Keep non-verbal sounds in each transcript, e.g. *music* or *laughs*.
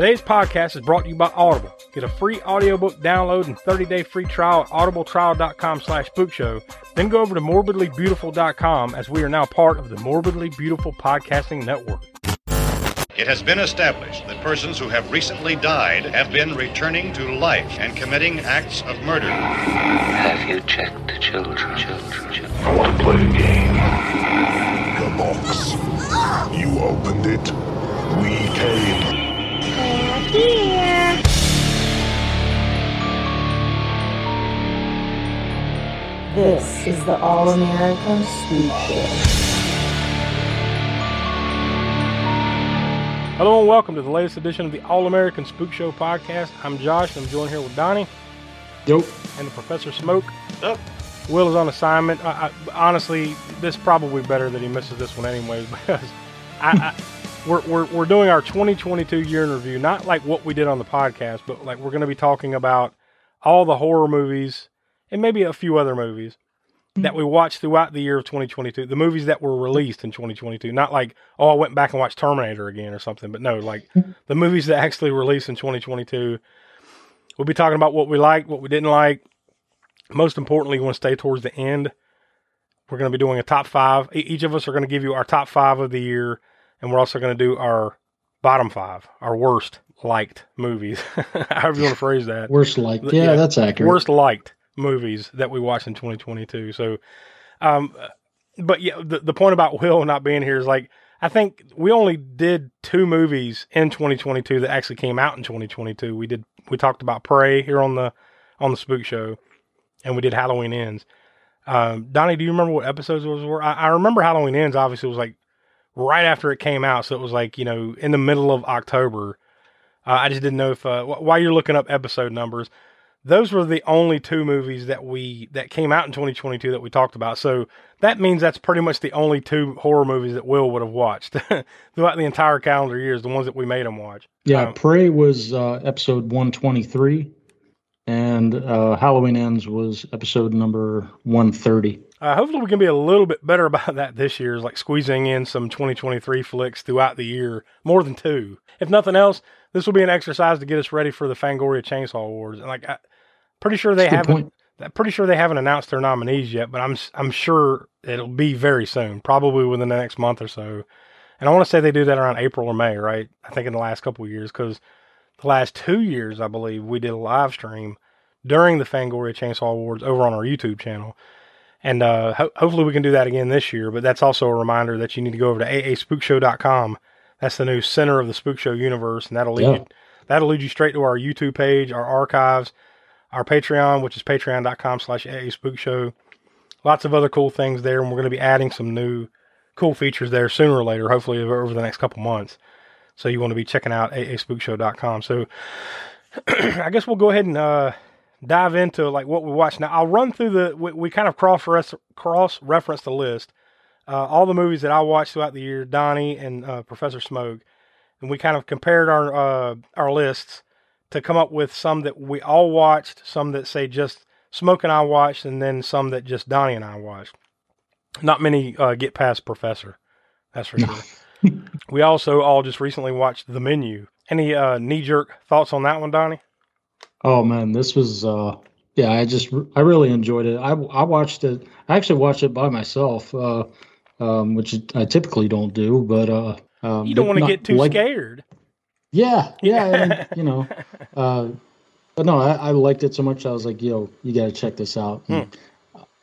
Today's podcast is brought to you by Audible. Get a free audiobook download and 30-day free trial at audibletrial.com slash spookshow. Then go over to morbidlybeautiful.com as we are now part of the Morbidly Beautiful Podcasting Network. It has been established that persons who have recently died have been returning to life and committing acts of murder. Have you checked the children, children, children? I want to play a game. The box. You opened it. We came. Here. This is the All American Spook Show. Hello and welcome to the latest edition of the All American Spook Show podcast. I'm Josh. I'm joined here with Donnie Nope. and the Professor Smoke. Yep. Will is on assignment. I, I, honestly, this is probably better that he misses this one anyways *laughs* because I, I we're, we're, we're doing our 2022 year in review, not like what we did on the podcast, but like we're going to be talking about all the horror movies and maybe a few other movies mm-hmm. that we watched throughout the year of 2022. The movies that were released in 2022, not like oh I went back and watched Terminator again or something, but no, like mm-hmm. the movies that actually released in 2022. We'll be talking about what we liked, what we didn't like. Most importantly, we want to stay towards the end. We're going to be doing a top five. Each of us are going to give you our top five of the year, and we're also going to do our bottom five, our worst liked movies, *laughs* however you want to phrase that. Worst like. The- Yeah, yeah, that's accurate. Worst liked movies that we watched in 2022. So, um, but yeah, the, the point about *laughs* Will not being here is like, I think we only did two movies in 2022 that actually came out in 2022. We did, we talked about Prey here on the, on the Spook Show, and we did Halloween Ends. Um, Donnie, do you remember what episodes those were? I, I remember Halloween Ends, obviously, was like right after it came out. So it was like, you know, in the middle of October. Uh, I just didn't know if, uh, wh- while you're looking up episode numbers, those were the only two movies that we that came out in 2022 that we talked about. So that means that's pretty much the only two horror movies that Will would have watched *laughs* throughout the entire calendar years, the ones that we made him watch. yeah, Um, Prey was uh, episode 123, and uh, Halloween Ends was episode number 130. Uh, hopefully, we can be a little bit better *laughs* about that this year, is like squeezing in some 2023 flicks throughout the year, more than two. If nothing else, this will be an exercise to get us ready for the Fangoria Chainsaw Awards. And like, I, pretty sure they That's haven't. I'm pretty sure they haven't announced their nominees yet, but I'm I'm sure it'll be very soon, probably within the next month or so. And I want to say they do that around April or May, right? I think in the last couple of years, because the last two years, I believe, we did a live stream during the Fangoria Chainsaw Awards over on our YouTube channel. And uh, ho- hopefully we can do that again this year. But that's also a reminder that you need to go over to aaspookshow.com. That's the new center of the Spook Show universe, and that'll lead Yeah. you that'll lead you straight to our YouTube page, our archives, our Patreon, which is patreon.com slash aaspookshow. Lots of other cool things there, and we're going to be adding some new cool features there sooner or later, hopefully over the next couple months. So you want to be checking out aaspookshow.com. So *clears throat* I guess we'll go ahead and uh, dive into like what we watched. Now I'll run through the we, we kind of cross cross reference the list, uh, all the movies that I watched throughout the year. Donnie and uh, Professor Smoke, and we kind of compared our uh, our lists to come up with some that we all watched, some that say just Smoke and I watched, and then some that just Donnie and I watched. Not many uh, get past Professor, that's for sure. *laughs* we also all just recently watched The Menu. Any uh, knee jerk thoughts on that one, Donnie? Oh man, this was uh, yeah. I just I really enjoyed it. I I watched it. I actually watched it by myself, uh, um, which I typically don't do. But uh, um, You don't want to get too like- scared. Yeah, yeah, and, *laughs* you know, uh, but no, I, I liked it so much. I was like, yo, you got to check this out. Hmm.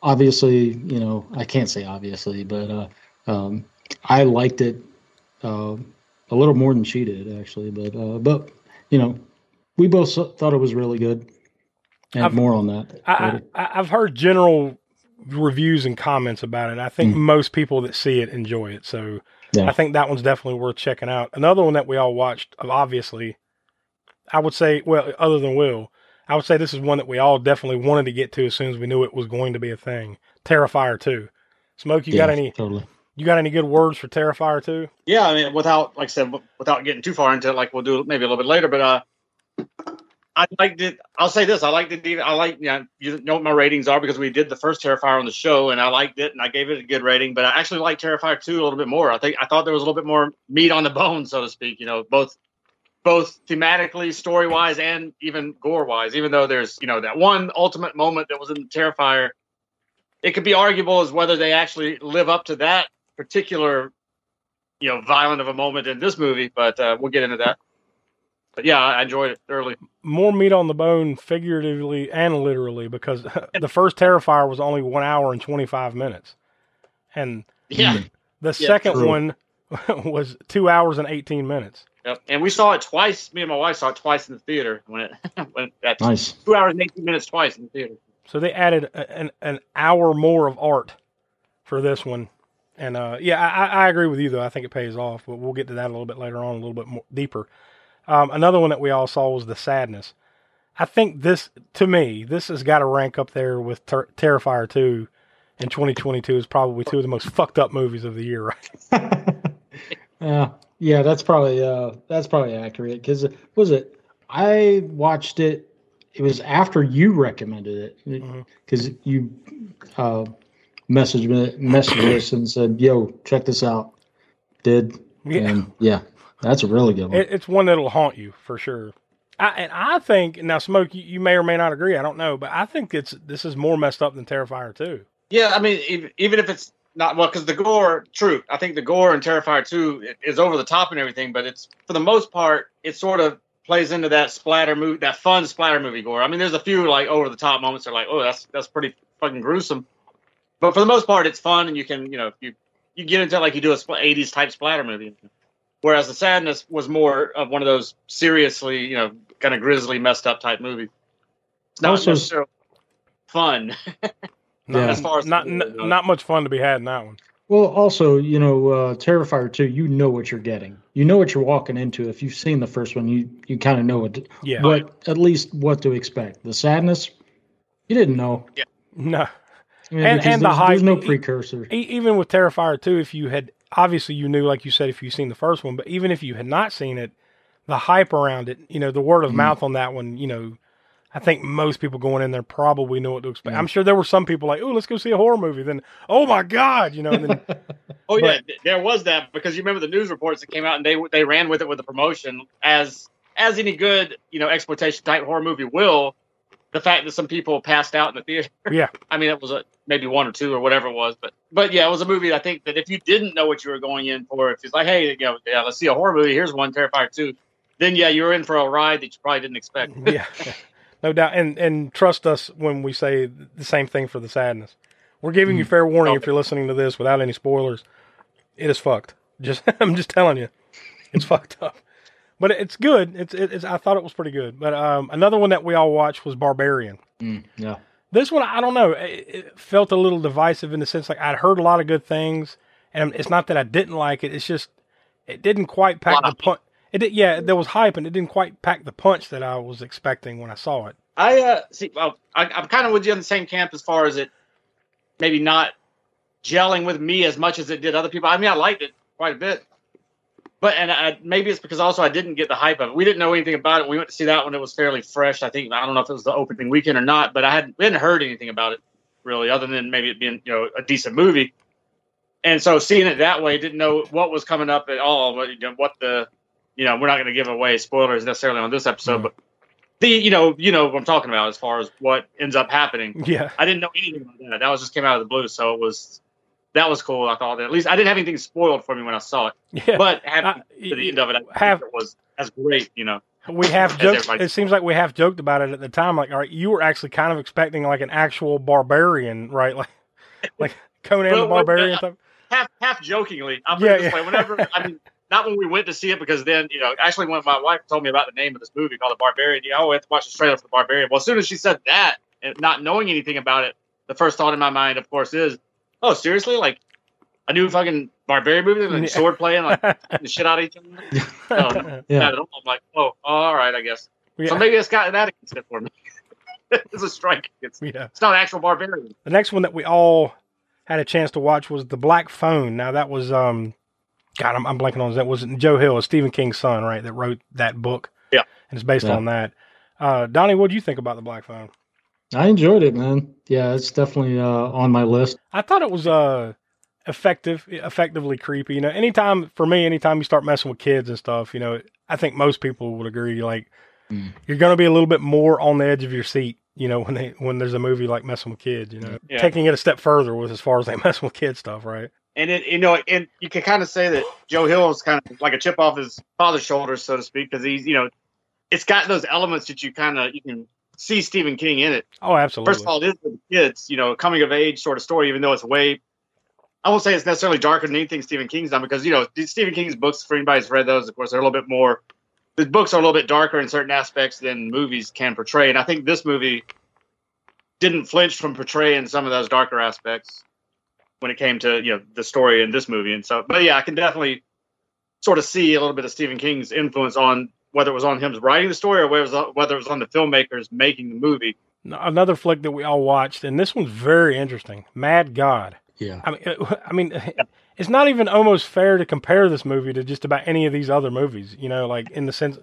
Obviously, you know, I can't say obviously, but uh, um, I liked it uh, a little more than she did, actually. But uh, but you know, we both thought it was really good, and I've- more on that. I, later. I, I- I've heard general reviews and comments about it. I think Mm. most people that see it enjoy it. So Yeah. I think that one's definitely worth checking out. Another one that we all watched, obviously, I would say, well, other than Will, I would say this is one that we all definitely wanted to get to as soon as we knew it was going to be a thing. Terrifier 2. Smoke, you got any totally? you got any good words for Terrifier 2? Yeah, I mean, without, like I said, without getting too far into it, like we'll do maybe a little bit later, but uh, I liked it. I'll say this: I liked it. I like, you know, you know what my ratings are because we did the first Terrifier on the show, and I liked it, and I gave it a good rating. But I actually liked Terrifier two a little bit more. I think I thought there was a little bit more meat on the bone, so to speak. You know, both both thematically, story wise, and even gore wise. Even though there's you know that one ultimate moment that was in Terrifier, it could be arguable as whether they actually live up to that particular you know violent of a moment in this movie. But uh, we'll get into that. But yeah, I enjoyed it thoroughly. More meat on the bone, figuratively and literally, because *laughs* the first Terrifier was only one hour and twenty five minutes, and Yeah. the Yeah, second true. one *laughs* was two hours and eighteen minutes. Yep. And we saw it twice. Me and my wife saw it twice in the theater when it *laughs* when at Nice. two hours and eighteen minutes twice in the theater. So they added a, an an hour more of art for this one, and uh, yeah, I, I agree with you though. I think it pays off, but we'll get to that a little bit later on, a little bit more deeper. Um, another one that we all saw was the Sadness. I think this, to me, this has got to rank up there with Ter- Terrifier two in 2022 is probably two of the most fucked up movies of the year. Right? Yeah, *laughs* yeah, that's probably uh, that's probably accurate. Because was it? I watched it. It was after you recommended it Mhm. because you uh, messaged me, messaged us and said, "Yo, check this out." Did Yeah. and yeah, that's a really good one. It, it's one that'll haunt you for sure. I, and I think now, Smoke, you, you may or may not agree. I don't know, but I think it's this is more messed up than Terrifier two. Yeah, I mean, even, even if it's not well, because the gore, true, I think the gore in Terrifier two is over the top and everything, but it's for the most part, it sort of plays into that splatter movie, that fun splatter movie gore. I mean, there's a few like over the top moments that are like, oh, that's that's pretty fucking gruesome, but for the most part, it's fun and you can, you know, you you get into it like you do a spl- '80s type splatter movie. Whereas the sadness was more of one of those seriously, you know, kind of grisly, messed up type movies. It's not Also- necessarily fun. Not, *laughs* Yeah. As far as not, the not, movie goes. not much fun to be had in that one. Well, also, you know, uh, Terrifier 2, you know what you're getting. You know what you're walking into. If you've seen the first one, you you kind of know what, to, Yeah. what at least what to expect. The sadness, you didn't know. Yeah. *laughs* No. I mean, And- and the there's, there's no precursor. E- even with Terrifier 2, if you had obviously you knew, like you said, if you've seen the first one, but even if you had not seen it, the hype around it, you know, the word of mm. mouth on that one, you know, I think most people going in there probably know what to expect. I'm mm. sure there were some people like, oh, let's go see a horror movie. Then, oh my God, you know, and then, *laughs* Oh yeah, th- there was that because you remember the news reports that came out and they they ran with it with the promotion as as any good you know exploitation type horror movie will. The fact that some people passed out in the theater. *laughs* yeah, I mean, it was a, maybe one or two or whatever it was, but but yeah, it was a movie. I think that if you didn't know what you were going in for, if it's like, hey, you know, yeah, let's see a horror movie. Here's one, Terrifier two. Then yeah, you're in for a ride that you probably didn't expect. *laughs* yeah, no doubt. And and trust us when we say the same thing for the sadness. We're giving you mm-hmm. fair warning oh. if you're listening to this without any spoilers. It is fucked. Just *laughs* I'm just telling you, it's fucked up. But it's good. It's, it's I thought it was pretty good. But um, another one that we all watched was Barbarian. Mm, yeah. This one, I don't know. It, it felt a little divisive in the sense like I'd heard a lot of good things, and it's not that I didn't like it. It's just it didn't quite pack the punch. It did, yeah, there was hype, and it didn't quite pack the punch that I was expecting when I saw it. I uh see. Well, I, I'm kind of with you on the same camp as far as it maybe not gelling with me as much as it did other people. I mean, I liked it quite a bit, but and I, maybe it's because also I didn't get the hype of it. We didn't know anything about it. We went to see that when it was fairly fresh. I think I don't know if it was the opening weekend or not, but I hadn't we hadn't heard anything about it really, other than maybe it being you know a decent movie. And so seeing it that way, didn't know what was coming up at all. What, you know, what the you know we're not going to give away spoilers necessarily on this episode, Mhm. but the you know you know what I'm talking about as far as what ends up happening. Yeah, I didn't know anything about that. That was just came out of the blue, so it was that was cool. I thought at least I didn't have anything spoiled for me when I saw it, yeah. but having Uh, to the end of it, I have- it was as great. You know, we have joked. It seems like we have joked about it at the time. Like, all right, you were actually kind of expecting like an actual barbarian, right? Like, *laughs* like Conan Well, the Barbarian. half half jokingly. I'm Yeah, yeah, way. Whenever *laughs* I mean, not when we went to see it because then you know actually when my wife told me about the name of this movie called The Barbarian, you know, oh, we have to watch the trailer for The Barbarian. Well, as soon as she said that and not knowing anything about it, the first thought in my mind, of course, is, oh, seriously, like. A new fucking barbarian movie, like Yeah. sword playing, like *laughs* the shit out of each other. *laughs* No, Yeah. not at all. I'm like, oh, all right, I guess. Yeah. So maybe it's got that against it for me. *laughs* it's a strike. It's, yeah. it's not an actual barbarian. The next one that we all had a chance to watch was The Black Phone. Now that was um God, I'm, I'm blanking on that. Was it Joe Hill, Stephen King's son, right? That wrote that book. Yeah. And it's based Yeah. on that. Uh, Donnie, what do you think about The Black Phone? I enjoyed it, man. Yeah, it's definitely uh, on my list. I thought it was uh effective, effectively creepy. You know, anytime for me, anytime you start messing with kids and stuff, you know, I think most people would agree. Like, Mm. you're going to be a little bit more on the edge of your seat. You know, when they when there's a movie like messing with kids, you know, Yeah. taking it a step further with as far as they *laughs* mess with kids stuff, right? and it you know and you can kind of say that Joe Hill is kind of like a chip off his father's shoulders, so to speak, because he's you know it's got those elements that you kind of you can see Stephen King in it. Oh, absolutely. First of all, it is for the kids, you know, coming of age sort of story, even though it's way. I won't say it's necessarily darker than anything Stephen King's done because you know Stephen King's books. For anybody who's read those, of course, they're a little bit more. The books are a little bit darker in certain aspects than movies can portray, and I think this movie didn't flinch from portraying some of those darker aspects when it came to you know the story in this movie and so. But yeah, I can definitely sort of see a little bit of Stephen King's influence on whether it was on him writing the story or whether it was, whether it was on the filmmakers making the movie. Another flick that we all watched, and this one's very interesting. Mad God. Yeah. I mean, I mean, *laughs* it's not even almost fair to compare this movie to just about any of these other movies. You know, like in the sense,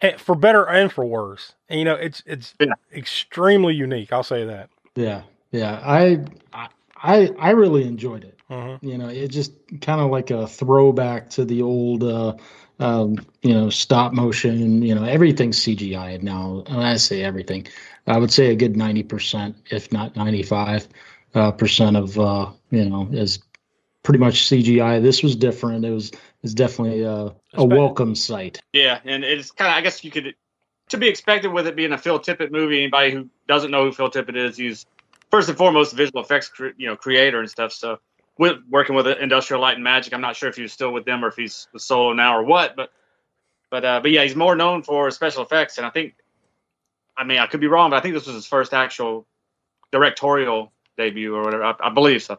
eh, for better and for worse. And you know, it's it's Yeah. extremely unique. I'll say that. Yeah. Yeah. I I I I really enjoyed it. hmm You know, it just kind of like a throwback to the old, uh, um, you know, stop motion. You know, everything's CGI now. And I say everything, I would say a good ninety percent, if not ninety-five uh, percent of, uh, you know, is pretty much CGI. This was different. It was is definitely uh, a welcome sight. Yeah, and it's kind of I guess you could to be expected with it being a Phil Tippett movie. Anybody who doesn't know who Phil Tippett is, he's first and foremost a visual effects cre- you know creator and stuff. So with working with Industrial Light and Magic, I'm not sure if he's still with them or if he's solo now or what, but but uh, but yeah, he's more known for special effects, and I think I mean I could be wrong, but I think this was his first actual directorial debut or whatever. I, I believe so.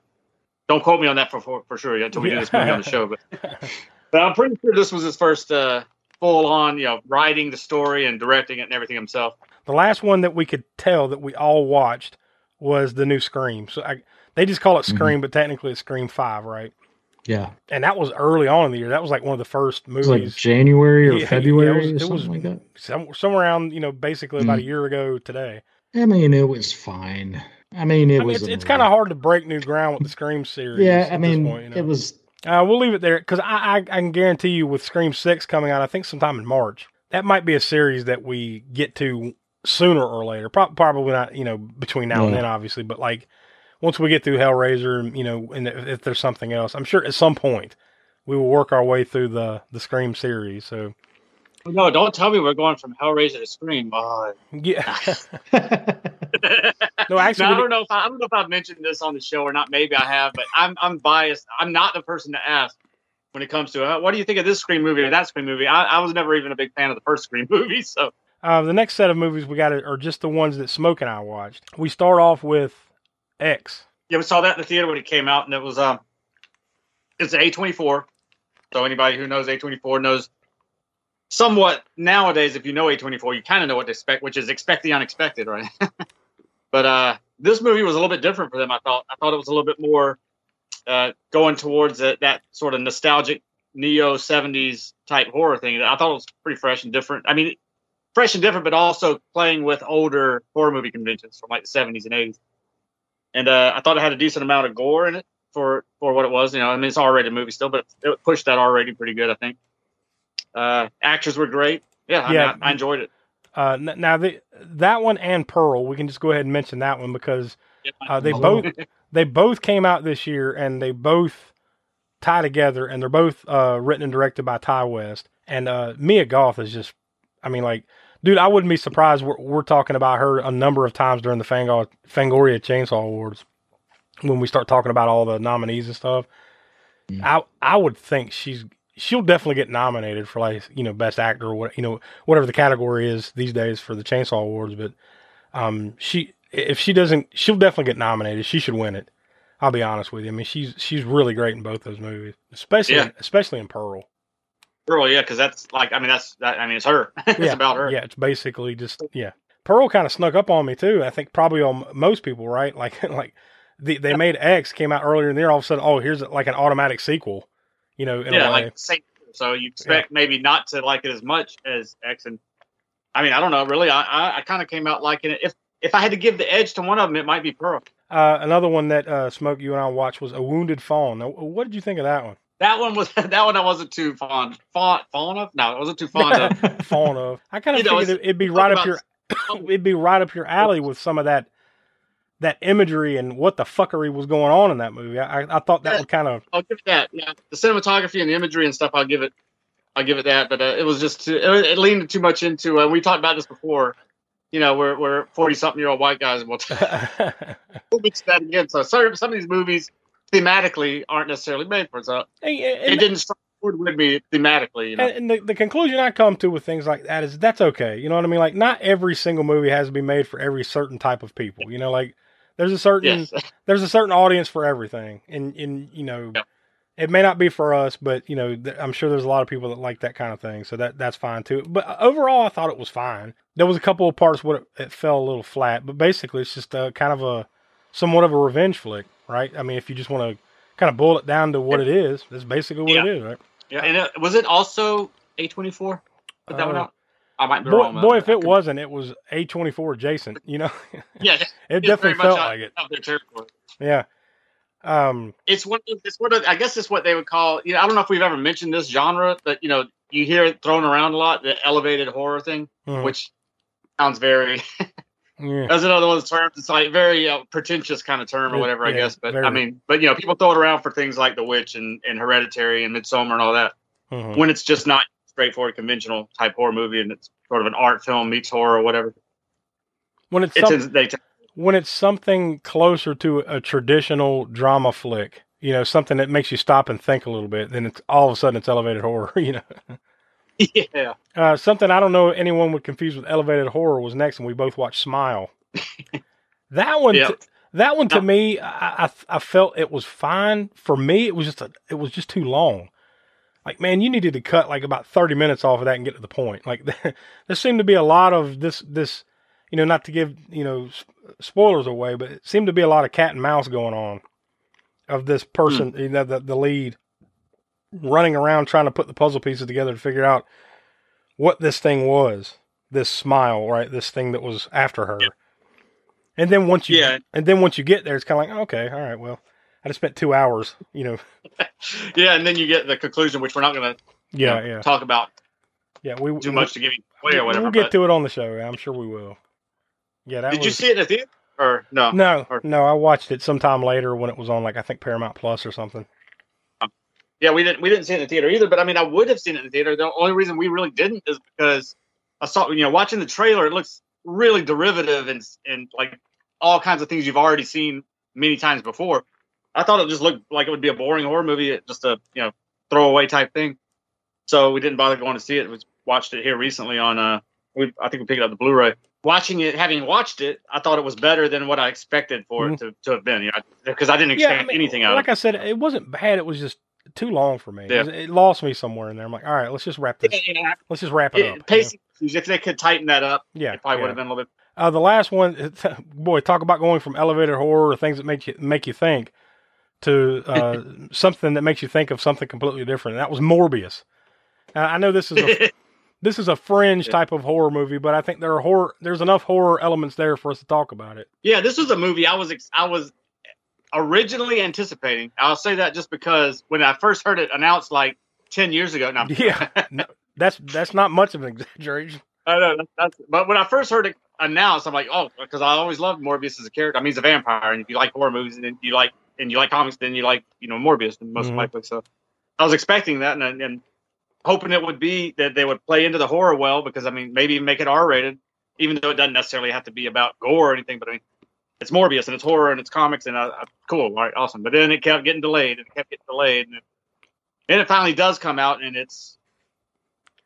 Don't quote me on that for for, for sure until we do this movie on the show, but *laughs* but I'm pretty sure this was his first uh, full on, you know, writing the story and directing it and everything himself. The last one that we could tell that we all watched was the new Scream. So I, they just call it Mhm. Scream, but technically it's Scream Five, right? Yeah, And that was early on in the year. That was like one of the first it was like movies. January or Yeah, yeah, it February was- or it was- like that. some, somewhere around, you know, basically about a Mhm. year ago today. I mean, it was fine. I mean, it I mean, was. it's, it's kind of hard to break new ground with the Scream series. Yeah, I mean, point, you know? it was. Uh, we'll leave it there because I, I I can guarantee you with Scream Six coming out, I think sometime in March, that might be a series that we get to sooner or later. Pro- probably not, you know, between now and then, obviously, but like once we get through Hellraiser, you know, and if, there's something else, I'm sure at some point we will work our way through the the Scream series. So No, don't tell me we're going from Hellraiser to Scream. Oh. yeah, yeah, *laughs* *laughs* no, actually, Now, I don't know if I, I don't know if I've mentioned this on the show or not. Maybe I have, but I'm I'm biased. I'm not the person to ask when it comes to uh, what do you think of this Scream movie or that Scream movie. I, I was never even a big fan of the first Scream *laughs* movie, so Uh, the next set of movies we got are just the ones that Smoke and I watched. We start off with X. yeah, we saw that in the theater when it came out, and it was um, it's an A24. So anybody who knows A24 knows somewhat nowadays. If you know A24, you kind of know what to expect, which is expect the unexpected, right? *laughs* but uh, this movie was a little bit different for them. I thought. I thought it was a little bit more uh, going towards that, that sort of nostalgic neo 70s type horror thing. I thought it was pretty fresh and different. I mean, fresh and different, but also playing with older horror movie conventions from like the 70s and 80s. And uh, I thought it had a decent amount of gore in it for for what it was. You know, I mean, it's an R-rated movie still, but it pushed that R rating pretty good, I think. Uh, actors were great. Yeah, I, Yeah. mean, I, I enjoyed it. Uh, now the, that one and Pearl, we can just go ahead and mention that one because uh, they both *laughs* they both came out this year and they both tie together and they're both uh, written and directed by Ti West and uh, Mia Goth is just I mean like dude I wouldn't be surprised we're, we're talking about her a number of times during the Fangor- Fangoria Chainsaw Awards when we start talking about all the nominees and stuff Mm. I I would think she's she'll definitely get nominated for like you know best actor or what you know whatever the category is these days for the Chainsaw Awards but um she if she doesn't she'll definitely get nominated she should win it I'll be honest with you. I mean, she's she's really great in both those movies, especially Yeah. especially in Pearl. Pearl, yeah, because that's like, I mean, that's that, I mean, it's her. *laughs* it's yeah, about her. Yeah, it's basically just yeah. Pearl kind of snuck up on me too. I think probably on most people, right? Like *laughs* like the, they made X came out earlier in the year. All of a sudden, oh, here's like an automatic sequel. You know, in yeah, a way. like same. So you expect maybe not to like it as much as X, and I mean, I don't know. Really, I I, I kind of came out liking it. If if I had to give the edge to one of them, it might be Pearl. Uh, another one that uh, Smoke you and I watched was A Wounded Fawn. Now, what did you think of that one? That one was *laughs* that one I wasn't too fond fond fond of. No, I wasn't too fond of. *laughs* Fawn of. I kind of You figured it- it'd be right up about- your *clears throat* it'd be right up your alley with some of that that imagery and what the fuckery was going on in that movie. I, I thought that Yeah. would kind of I'll give it that. Yeah, the cinematography and the imagery and stuff. I'll give it. I'll give it that. But uh, it was just too, it, it leaned too much into. Uh, we talked about this before. You know, we're we're forty something year old white guys. And We'll, we'll mix that again. So some some of these movies thematically aren't necessarily made for. So it didn't strike with me thematically. You know, and the, the conclusion I come to with things like that is that's okay. You know what I mean? Like not every single movie has to be made for every certain type of people. You know, like there's a certain yes, *laughs* there's a certain audience for everything, and and you know, Yep. it may not be for us, but you know, th- I'm sure there's a lot of people that like that kind of thing, so that that's fine too. But uh, overall, I thought it was fine. There was a couple of parts where it, it fell a little flat, but basically, it's just a kind of a somewhat of a revenge flick, right? I mean, if you just want to kind of boil it down to what it is, that's basically what it is, right? yeah. And it, was it also A twenty four? Put that one Uh, out. I might be Boy, wrong. boy if it could- wasn't, it was A24 adjacent. You know, *laughs* yeah, it it's definitely felt like it. out their territory. Yeah. Um, it's one of it's one of I guess it's what they would call you know I don't know if we've ever mentioned this genre but you know you hear it thrown around a lot the elevated horror thing mhm. which sounds very *laughs* yeah. that's another one of those terms it's like very uh, pretentious kind of term or Yeah, whatever I guess but very. I mean but you know people throw it around for things like The Witch and, and Hereditary and Midsommar and all that mhm. when it's just not straightforward conventional type horror movie and it's sort of an art film meets horror or whatever When it's it's some- they when it's something closer to a traditional drama flick, you know, something that makes you stop and think a little bit, then it's all of a sudden it's elevated horror, *laughs* you know. *laughs* yeah Uh, something I don't know anyone would confuse with elevated horror was next, and we both watched Smile. *laughs* that one, Yeah. t- that one to No. me, I, I I felt it was fine. For me, it was just a, it was just too long. Like man, you needed to cut like about thirty minutes off of that and get to the point. Like *laughs* there seemed to be a lot of this this, you know, not to give you know spoilers away, but it seemed to be a lot of cat and mouse going on of this person, you know, the the lead running around trying to put the puzzle pieces together to figure out what this thing was, this smile, right? This thing that was after her. And then once you, Yeah. and then once you get there, it's kind of like, okay, all right, well, I just spent two hours, you know. *laughs* yeah and then you get the conclusion which we're not going to Yeah, yeah, talk about yeah. We too much to give you away or whatever We'll get but- to it on the show. I'm sure we will. Yeah, that Did was, you see it in the theater or no? No, Or- no. I watched it sometime later when it was on, like I think Paramount Plus or something. Yeah, we didn't. We didn't see it in the theater either. But I mean, I would have seen it in the theater. The only reason we really didn't is because I saw, you know, watching the trailer, it looks really derivative and and like all kinds of things you've already seen many times before. I thought it just looked like it would be a boring horror movie, just a you know throwaway type thing. So we didn't bother going to see it. We watched it here recently on. uh we I think we picked up the Blu-ray. Watching it, having watched it, I thought it was better than what I expected for it to, to have been. You know, because I didn't Yeah, expect I mean, anything out of it. like. I said, it wasn't bad. It was just too long for me. It, Yeah. it lost me somewhere in there. I'm like, all right, let's just wrap this. Yeah, yeah, Let's just wrap it, it, up. pacing if they could tighten that up, Yeah, it probably yeah. would have been a little bit. Uh, the last one, *laughs* boy, talk about going from elevator horror or things that make you make you think to uh, *laughs* something that makes you think of something completely different. And that was Morbius. Uh, I know this is a *laughs* this is a fringe Yeah. type of horror movie, but I think there are horror. There's enough horror elements there for us to talk about it. yeah, this was a movie I was ex- I was originally anticipating. I'll say that just because when I first heard it announced like ten years ago. Now, Yeah, *laughs* no, that's that's not much of an exaggeration. I know that's, but when I first heard it announced, I'm like, oh, because I always loved Morbius as a character. I mean, he's a vampire, and if you like horror movies and you like and you like comics, then you like you know Morbius than most Mhm. likely. So I was expecting that and, and hoping it would be that they would play into the horror well because I mean maybe make it R rated, even though it doesn't necessarily have to be about gore or anything. But I mean, it's Morbius and it's horror and it's comics and uh, uh, cool, all right, awesome. But then it kept getting delayed and it kept getting delayed and it, and it finally does come out and it's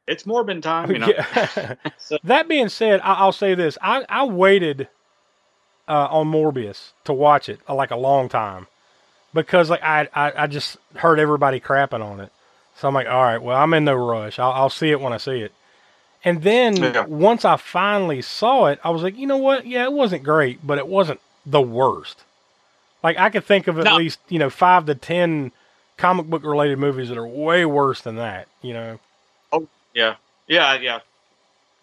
it's Morbin time, you know. *laughs* Yeah. *laughs* So- that being said, I, I'll say this: I, I waited uh, on Morbius to watch it uh, like a long time because like I, I I just heard everybody crapping on it, so I'm like, all right, well, I'm in no rush. I'll, I'll see it when I see it. And then Yeah. once I finally saw it, I was like, you know what? Yeah, it wasn't great, but it wasn't the worst. Like I could think of at No. least you know five to ten comic book related movies that are way worse than that. You know. Oh yeah, yeah, yeah.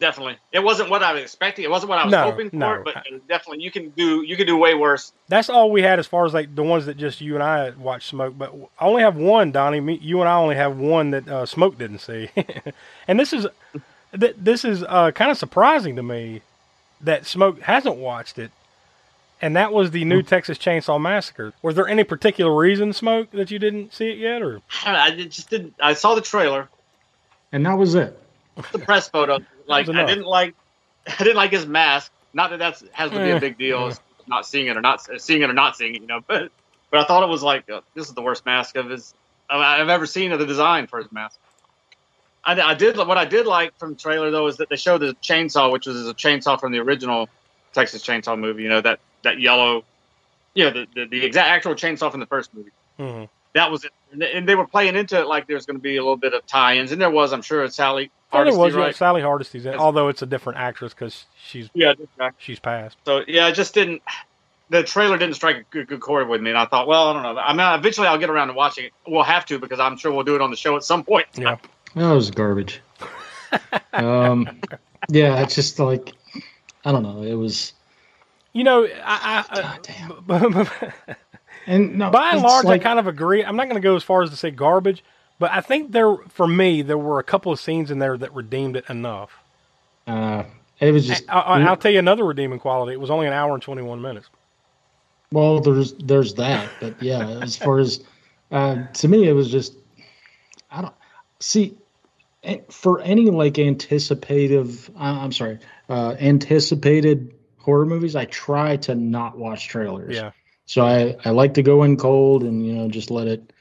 definitely. It wasn't what I was expecting. It wasn't what I was No, hoping for. no. But definitely, you can do you can do way worse. That's all we had as far as like the ones that just you and I watched Smoke. But I only have one, Donnie. Me, you and I only have one that uh, Smoke didn't see. *laughs* and this is th- this is uh, kind of surprising to me that Smoke hasn't watched it. And that was the new Texas Chainsaw Massacre. Was there any particular reason, Smoke, that you didn't see it yet, or I just didn't. I saw the trailer, And that was it. the press photo. *laughs* Like I didn't like, I didn't like his mask. Not that that's has to be Eh, a big deal. yeah. Not seeing it or not seeing it or not seeing it, you know. But but I thought it was like uh, this is the worst mask of his I've ever seen of the design for his mask. I, I did what I did like from the trailer though is that they showed the chainsaw, which was a chainsaw from the original Texas Chainsaw movie. You know that that yellow, you know the the, the exact actual chainsaw from the first movie. Mhm. That was it, and they- were playing into it like there's going to be a little bit of tie-ins, and there was, I'm sure, it's Sally Oh, there was right? Sally Hardesty's in, although it's a different actress because she's Yeah, she's passed. So yeah, it just didn't. The trailer didn't strike a good, good chord with me, and I thought, well, I don't know. I mean, eventually I'll get around to watching it. We'll have to because I'm sure we'll do it on the show at some point. Yeah. That was garbage. um, yeah, it's just like I don't know. It was You know, I, I, God damn. *laughs* I And no, by and large, like, I kind of agree. I'm not going to go as far as to say garbage, but I think there, for me, there were a couple of scenes in there that redeemed it enough. uh, it was just. I, I, I'll tell you another redeeming quality. It was only an hour and 21 minutes. Well, there's there's that, but yeah, as far as uh, to me, it was just I see for any like anticipative. I- I'm sorry, uh, anticipated horror movies. I try to not watch trailers. Yeah. So I I like to go in cold and you know just let it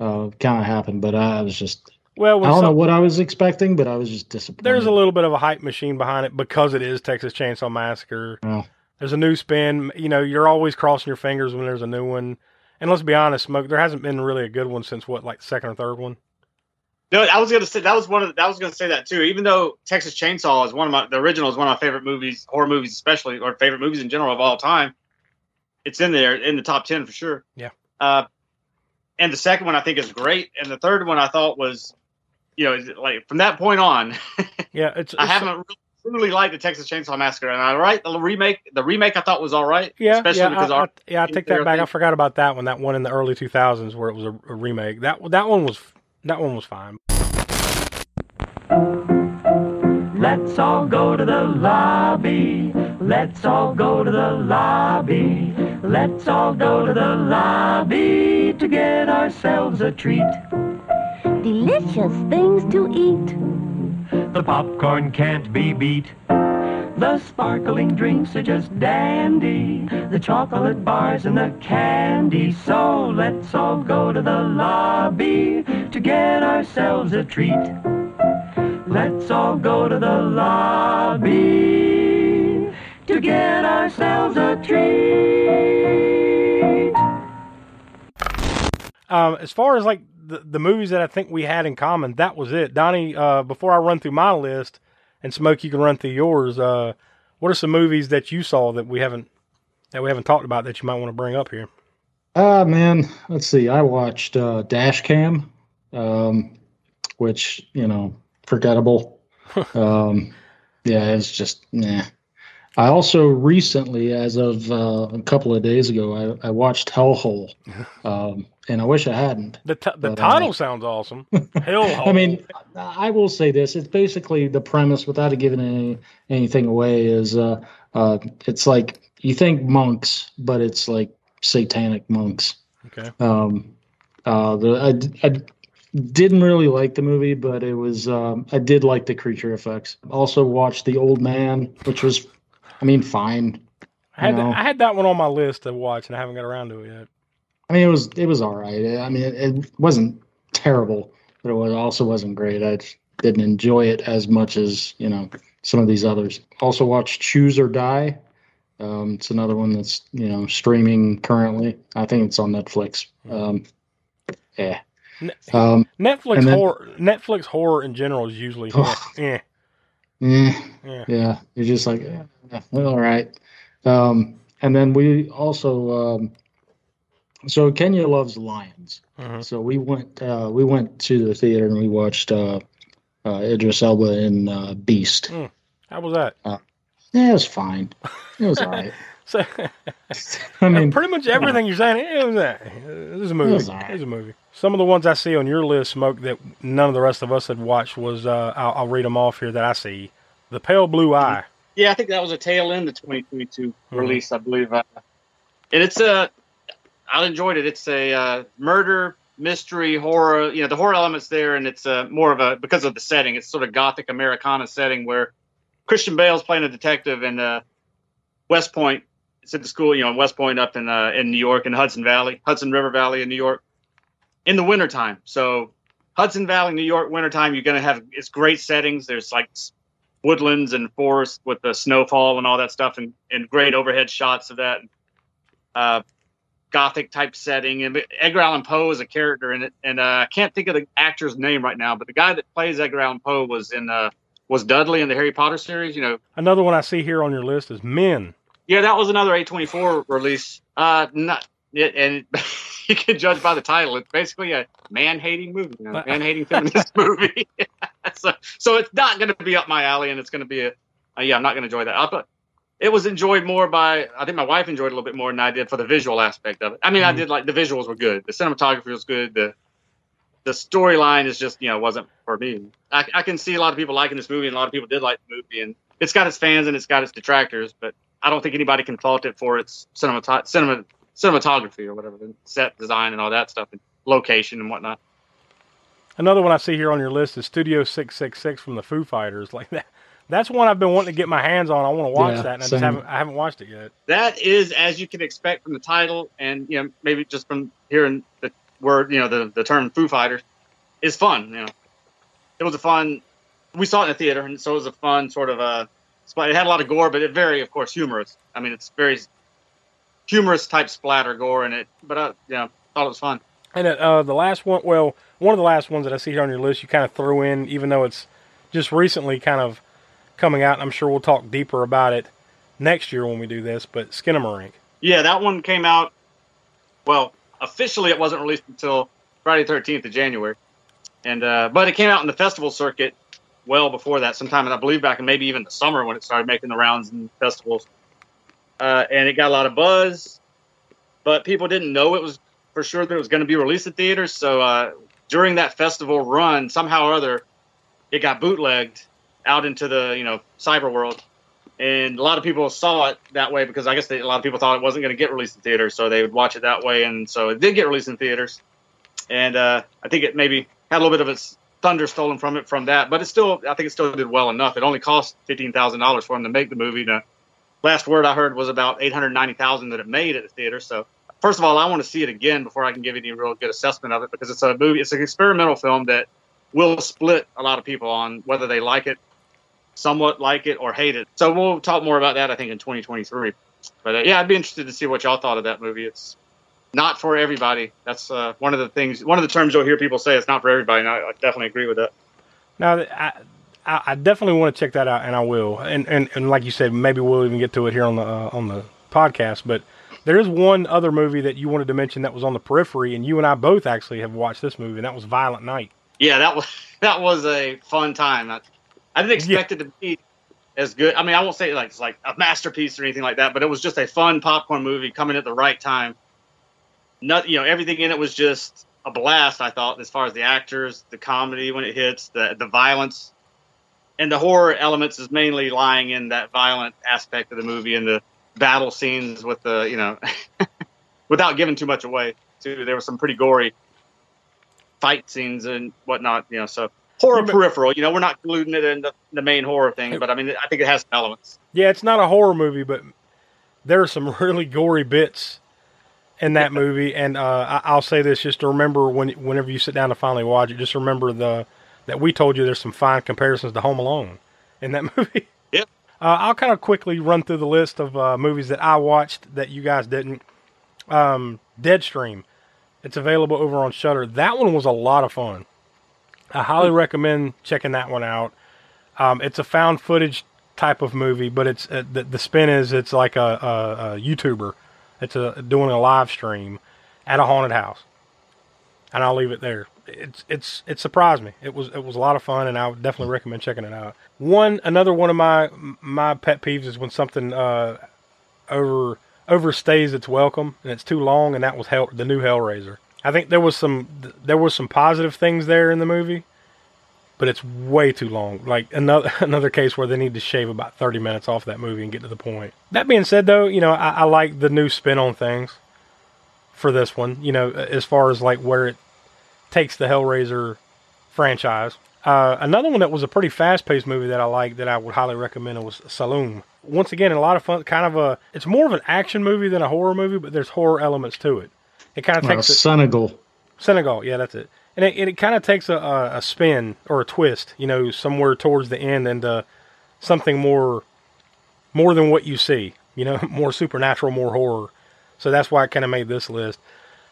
uh, kind of happen. But I was just Well, I don't know what I was expecting, but I was just disappointed. there's a little bit of a hype machine behind it because it is Texas Chainsaw Massacre. Oh. There's a new spin. You know, you're always crossing your fingers when there's a new one. And let's be honest, Smoke, there hasn't been really a good one since what, like second or third one? No, I was gonna say that was one of the, I was gonna say that too. Even though Texas Chainsaw is one of my the original is one of my favorite movies, horror movies especially, or favorite movies in general of all time. It's in there in the top ten for sure. Yeah. Uh, and the second one I think is great, and the third one I thought was, you know, like from that point on, *laughs* Yeah, it's. I haven't really, truly liked the Texas Chainsaw Massacre. And I right the remake, the remake I thought was all right. Yeah, especially yeah, because I, our, I, yeah. I take that back. I forgot about that one. That one in the early 2000s where it was a, a remake. That that one was that one was fine. Let's all go to the lobby. Let's all go to the lobby. Let's all go to the lobby to get ourselves a treat. Delicious things to eat. The popcorn can't be beat. The sparkling drinks are just dandy. The chocolate bars and the candy. So let's all go to the lobby to get ourselves a treat. Let's all go to the lobby to get ourselves a treat. Um, as far as like the, the movies that I think we had in common, that was it. Donnie, uh, before I run through my list and Smoke, you can run through yours. Uh, what are some movies that you saw that we haven't that we haven't talked about that you might want to bring up here? Ah, man. Let's see. I watched uh, Dash Cam, um, which you know, forgettable. *laughs* um, yeah, it's just nah. I also recently, as of uh, a couple of days ago, I, I watched Hellhole, *laughs* um, and I wish I hadn't. The t- the But, uh, title sounds awesome. *laughs* Hell, I mean, I will say this: it's basically the premise, without giving any anything away, is uh, uh, it's like you think monks, but it's like satanic monks. okay. Um, uh, the, I, I didn't really like the movie, but it was um, I did like the creature effects. Also watched The Old Man, which was, I mean, fine. I had. I had that one on my list to watch, and I haven't got around to it yet. I mean, it was it was all right. I mean, it, it wasn't terrible, but it was also wasn't great. I just didn't enjoy it as much as you know some of these others. Also watched Choose or Die. Um, it's another one that's you know streaming currently. I think it's on Netflix. Um, yeah. Um, Netflix then- horror, Netflix horror in general is usually *laughs* eh, eh, yeah. yeah, you're just like, eh, all right. Um, and then we also, um, so Kenya loves lions. Mhm. So we went, uh, we went to the theater and we watched uh, uh, Idris Elba in uh, Beast. Mm. How was that? Yeah, it was fine. It was all right. *laughs* So, *laughs* I mean, pretty much everything you're saying, it was that. It was a movie. It It was, was all right. a movie. Some of the ones I see on your list, Smoke, that none of the rest of us had watched was, uh, I'll, I'll read them off here that I see. The Pale Blue Eye. Yeah, I think that was a tail end of 2022 Mhm. release, I believe. Uh, and it's a, I enjoyed it. It's a uh, murder mystery horror. You know, the horror elements there, and it's uh, more of a because of the setting. It's sort of gothic Americana setting where Christian Bale's playing a detective in uh, West Point. At the school, you know, in West Point up in uh, in New York in Hudson Valley, Hudson River Valley in New York, in the wintertime. So Hudson Valley, New York, wintertime, you're gonna have it's great settings. There's like woodlands and forests with the snowfall and all that stuff, and, and great overhead shots of that. Uh, gothic type setting, and Edgar Allan Poe is a character in it, and uh, I can't think of the actor's name right now, but the guy that plays Edgar Allan Poe was in uh, was Dudley in the Harry Potter series. You know, Another one I see here on your list is Men. Yeah, that was another A24 release. Uh, not it, and *laughs* you can judge by the title. It's basically a man-hating movie, you know, man-hating feminist *laughs* movie. *laughs* so, so it's not going to be up my alley, and it's going to be a, uh, yeah, I'm not going to enjoy that. Uh, but it was enjoyed more by, I think my wife enjoyed it a little bit more than I did for the visual aspect of it. I mean, I Mhm. did like the visuals were good, the cinematography was good, the the storyline is just you know wasn't for me. I, I can see a lot of people liking this movie, and a lot of people did like the movie, and it's got its fans and it's got its detractors, but I don't think anybody can fault it for its cinemat- cinema, cinematography or whatever, the set design and all that stuff, and location and whatnot. Another one I see here on your list is Studio 666 from the Foo Fighters. Like that. That's one I've been wanting to get my hands on. I want to watch Yeah, that, and I just haven't. I haven't watched it yet. That is, as you can expect from the title, and you know maybe just from hearing the word, you know the the term Foo Fighters, is fun. You know, it was a fun. We saw it in the theater, and so it was a fun sort of a. It had a lot of gore, but it very, of course, humorous. I mean, it's very humorous type splatter gore in it, but I, you know, thought it was fun. And uh, the last one, well, one of the last ones that I see here on your list, you kind of threw in, even though it's just recently kind of coming out. I'm sure we'll talk deeper about it next year when we do this. But Skinamarink. Yeah, that one came out. Well, officially, it wasn't released until Friday Thirteenth of January, and uh, but it came out in the festival circuit well before that, sometime, and I believe back in maybe even the summer when it started making the rounds in festivals. Uh, and it got a lot of buzz, but people didn't know it was for sure that it was going to be released at theaters. So uh, during that festival run, somehow or other, it got bootlegged out into the you know cyber world and a lot of people saw it that way because I guess they, a lot of people thought it wasn't going to get released in theaters, so they would watch it that way, and so it did get released in theaters, and uh, I think it maybe had a little bit of its thunder stolen from it from that, but it still I think it still did well enough. It only cost fifteen thousand dollars for them to make the movie. The last word I heard was about eight hundred ninety thousand that it made at the theater. So first of all, I want to see it again before I can give any real good assessment of it because it's a movie, it's an experimental film that will split a lot of people on whether they like it somewhat like it or hate it. So we'll talk more about that, I think, in 2023. But uh, yeah, I'd be interested to see what y'all thought of that movie. It's not for everybody. That's uh, one of the things, one of the terms you'll hear people say. It's not for everybody, and I, I definitely agree with that. Now, I, I, definitely want to check that out, and I will. And, and and like you said, maybe we'll even get to it here on the uh, on the podcast. But there is one other movie that you wanted to mention that was on the periphery, and you and I both actually have watched this movie, and that was Violent Night. Yeah, that was *laughs* that was a fun time. I, I didn't expect it to be as good. I mean, I won't say like it's like a masterpiece or anything like that, but it was just a fun popcorn movie coming at the right time. Not, you know, everything in it was just a blast. I thought, as far as the actors, the comedy when it hits, the the violence, and the horror elements is mainly lying in that violent aspect of the movie and the battle scenes with the, you know, *laughs* without giving too much away. Too, there were some pretty gory fight scenes and whatnot. You know, so horror peripheral. You know, we're not including it in the, the main horror thing, but I mean, I think it has some elements. Yeah, it's not a horror movie, but there are some *laughs* really gory bits in that movie. And uh, I, I'll say this just to remember when whenever you sit down to finally watch it, just remember the that we told you there's some fine comparisons to Home Alone in that *laughs* movie. Yep. Uh, I'll kind of quickly run through the list of uh, movies that I watched that you guys didn't. Um, Deadstream. It's available over on Shudder. That one was a lot of fun. I highly recommend checking that one out. Um, it's a found footage type of movie, but it's uh, the, the spin is it's like a, a, a YouTuber. It's a doing a live stream at a haunted house, and I'll leave it there. it's it's it surprised me. It was it was a lot of fun, and I would definitely recommend checking it out. One another one of my my pet peeves is when something uh, over overstays its welcome and it's too long, and that was Hell, the new Hellraiser. I think there was some there was some positive things there in the movie, but it's way too long. Like another *laughs* another case where they need to shave about thirty minutes off that movie and get to the point. That being said, though, you know I, I like the new spin on things for this one. You know, as far as like where it takes the Hellraiser franchise. Uh, another one that was a pretty fast-paced movie that I like that I would highly recommend was Saloum. Once again, a lot of fun. Kind of a, it's more of an action movie than a horror movie, but there's horror elements to it. It kind of Well, takes it, Senegal. Senegal, yeah, that's it. And it, it kind of takes a, a, spin or a twist, you know, somewhere towards the end into something more, more than what you see, you know, *laughs* more supernatural, more horror. So that's why I kind of made this list.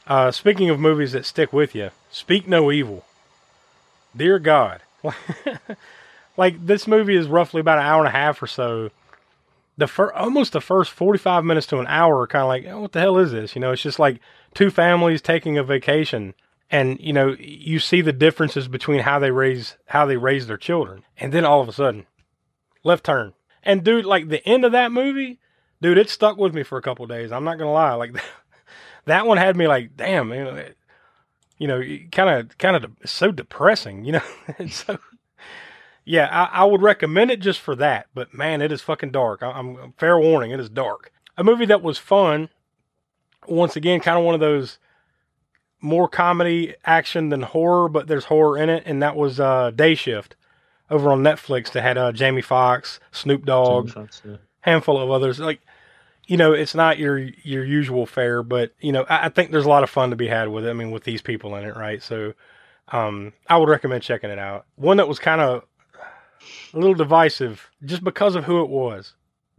Uh, speaking of movies that stick with you, Speak No Evil. Dear God, *laughs* like this movie is roughly about an hour and a half or so. The fir- almost the first forty-five minutes to an hour are kind of like, oh, what the hell is this? You know, it's just like two families taking a vacation, and you know, you see the differences between how they raise how they raise their children, and then all of a sudden, left turn. And dude, like the end of that movie, dude, it stuck with me for a couple days. I'm not gonna lie, like *laughs* that one had me like, damn, you know, you know, kind of, kind of so depressing, you know. *laughs* So, yeah, I, I would recommend it just for that. But man, it is fucking dark. I, I'm fair warning, it is dark. A movie that was fun. Once again, kind of one of those more comedy action than horror, but there's horror in it, and that was uh, Day Shift over on Netflix. That had uh, Jamie Foxx, Snoop Dogg, handful of others. Like, you know, it's not your your usual fare, but you know, I, I think there's a lot of fun to be had with it. I mean, with these people in it, right? So, um, I would recommend checking it out. One that was kind of a little divisive just because of who it was.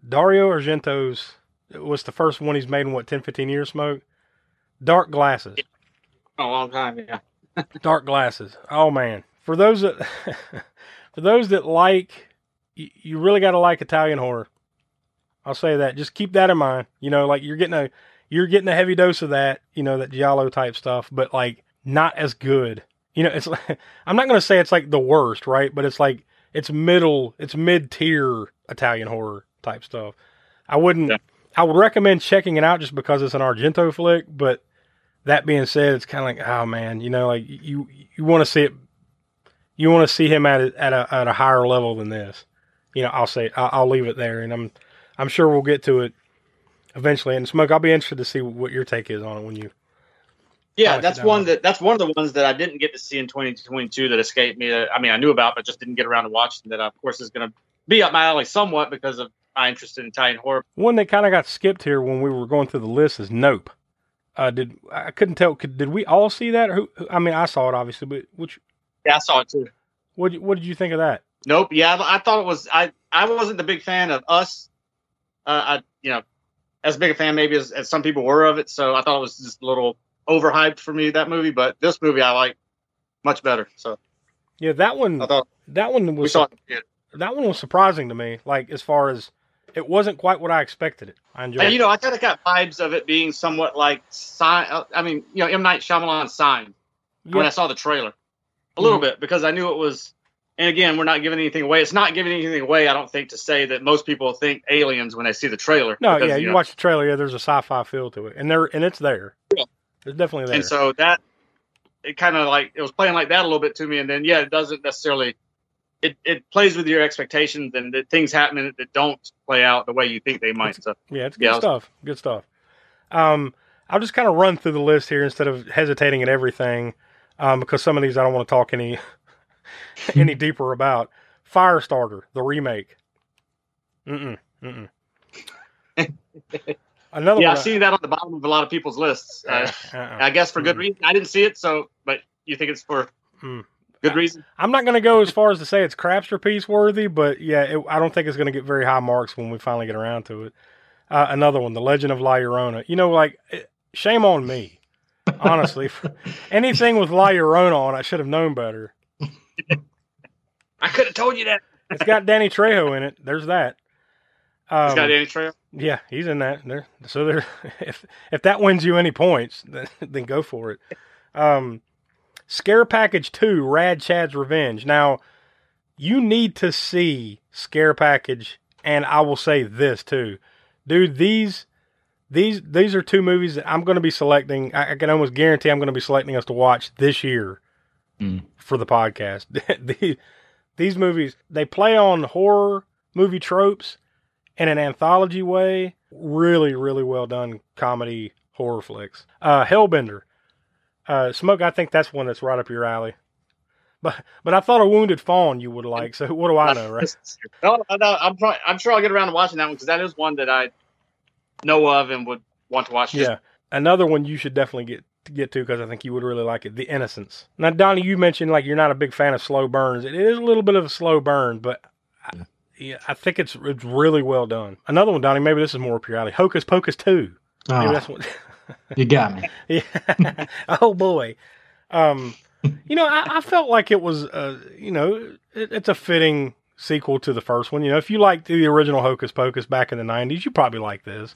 Dario Argento's it was the first one he's made in what 10, 15 years. Smoke. Dark Glasses. A long time, yeah. *laughs* Dark Glasses. Oh man, for those that *laughs* for those that like, you, you really got to like Italian horror. I'll say that. Just keep that in mind. You know, like you're getting a you're getting a heavy dose of that. You know, that giallo type stuff, but like not as good. You know, it's *laughs* I'm not going to say it's like the worst, right? But it's like it's middle, it's mid tier Italian horror type stuff. I wouldn't. Yeah. I would recommend checking it out just because it's an Argento flick. But that being said, it's kind of like, oh man, you know, like you you want to see it. You want to see him at a, at a at a higher level than this. You know, I'll say I'll, I'll leave it there, and I'm I'm sure we'll get to it eventually. And smoke, I'll be interested to see what your take is on it when you. Yeah, that's one that that's one of the ones that I didn't get to see in 2022 that escaped me. That, I mean, I knew about, but just didn't get around to watching. That, of course, is going to be up my alley somewhat because of my interest in Italian horror. One that kind of got skipped here when we were going through the list is Nope. Uh, did I couldn't tell? Could, did we all see that? Or who, I mean, I saw it obviously, but which Yeah, I saw it too. what what did you think of that? Nope. Yeah, I I thought it was. I I wasn't the big fan of Us. Uh, I you know, as big a fan maybe as, as some people were of it. So I thought it was just a little overhyped for me that movie. But this movie I like much better. So Yeah, that one. I thought That one we was saw. It. that one was surprising to me. Like as far as it wasn't quite what I expected it. I enjoyed. And, you know, I kind of got vibes of it being somewhat like sign. I mean, you know, M Night Shyamalan sign when I saw the trailer a little Mhm. bit because I knew it was. And again, we're not giving anything away. It's not giving anything away. I don't think to say that most people think aliens when they see the trailer. no, because, yeah. You know, watch the trailer. Yeah, there's a sci-fi feel to it, and there and it's there. Yeah. It's definitely there. And so that it kind of like it was playing like that a little bit to me, and then yeah, it doesn't necessarily. It, it plays with your expectations and that things happening that don't play out the way you think they might. So Yeah, it's good Yeah, stuff. Good stuff. Um, I'll just kind of run through the list here instead of hesitating at everything, um, because some of these I don't want to talk any *laughs* any deeper about. Firestarter, the remake. Mm mm mm. *laughs* Another yeah, I one. see that on the bottom of a lot of people's lists. Uh, uh-uh. I guess for good Mm. reason. I didn't see it, so but you think it's for Mm. Good reason? I'm not going to go as far as to say it's crapster piece worthy, but yeah, it, I don't think it's going to get very high marks when we finally get around to it. Uh, another one, The Legend of La Llorona. You know, like it- shame on me, honestly. *laughs* Anything with La Llorona on, I should have known better. I could have told you that. It's got Danny Trejo in it. There's that. Um, It's got Danny Trejo. yeah, he's in that. There, so there. *laughs* If if that wins you any points, then then go for it. Um, Scare Package 2, Rad Chad's Revenge. Now, you need to see Scare Package, and I will say this too. Dude, these these these are two movies that I'm going to be selecting. I, I can almost guarantee I'm going to be selecting us to watch this year Mm. for the podcast. *laughs* these, these movies they play on horror movie tropes in an anthology way. Really, really well done comedy horror flicks. Uh, Hellbender, uh, Smoke. I think that's one that's right up your alley. But but I thought a Wounded Fawn you would like. So what do I know, right? *laughs* No, no, I'm probably, I'm sure I'll get around to watching that one because that is one that I know of and would want to watch. Just- Yeah, another one you should definitely get get to because I think you would really like it. The Innocents. Now, Donnie, you mentioned like you're not a big fan of slow burns. It is a little bit of a slow burn, but I, yeah, I think it's it's really well done. Another one, Donnie. Maybe this is more up your alley. Hocus Pocus two. Maybe Oh, that's what. *laughs* you got me. *laughs* yeah. *laughs* oh boy. Um, you know, I, I felt like it was, uh, you know, it, it's a fitting sequel to the first one. You know, if you liked the original Hocus Pocus back in the '90s, you probably like this.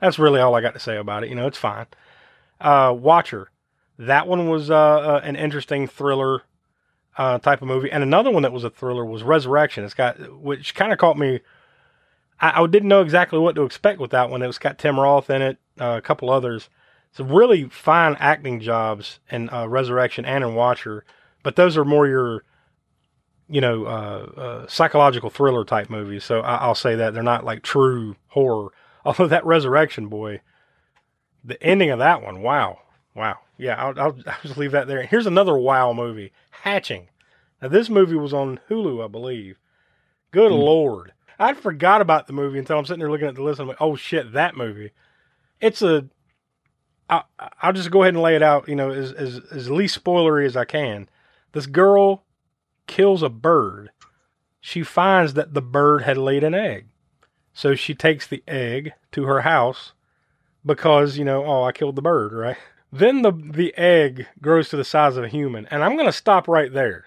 That's really all I got to say about it. You know, it's fine. Uh, Watcher, that one was uh, uh, an interesting thriller uh, type of movie, and another one that was a thriller was Resurrection. It's got which kind of caught me. I, I didn't know exactly what to expect with that one. It's got Tim Roth in it, uh, a couple others. Some really fine acting jobs in uh, Resurrection and in Watcher, but those are more your, you know, uh, uh, psychological thriller type movies. So I, I'll say that they're not like true horror. *laughs* Although that Resurrection boy, the ending of that one, wow, wow, yeah, I'll, I'll, *laughs* I'll just leave that there. Here's another wow movie, Hatching. Now this movie was on Hulu, I believe. Good lord, I forgot about the movie until I'm sitting there looking at the list. And I'm like, oh shit, that movie. It's a. I, I'll just go ahead and lay it out. You know, as as as least spoilery as I can. This girl kills a bird. She finds that the bird had laid an egg. So she takes the egg to her house because, you know, oh, I killed the bird, right? Then the the egg grows to the size of a human. And I'm going to stop right there.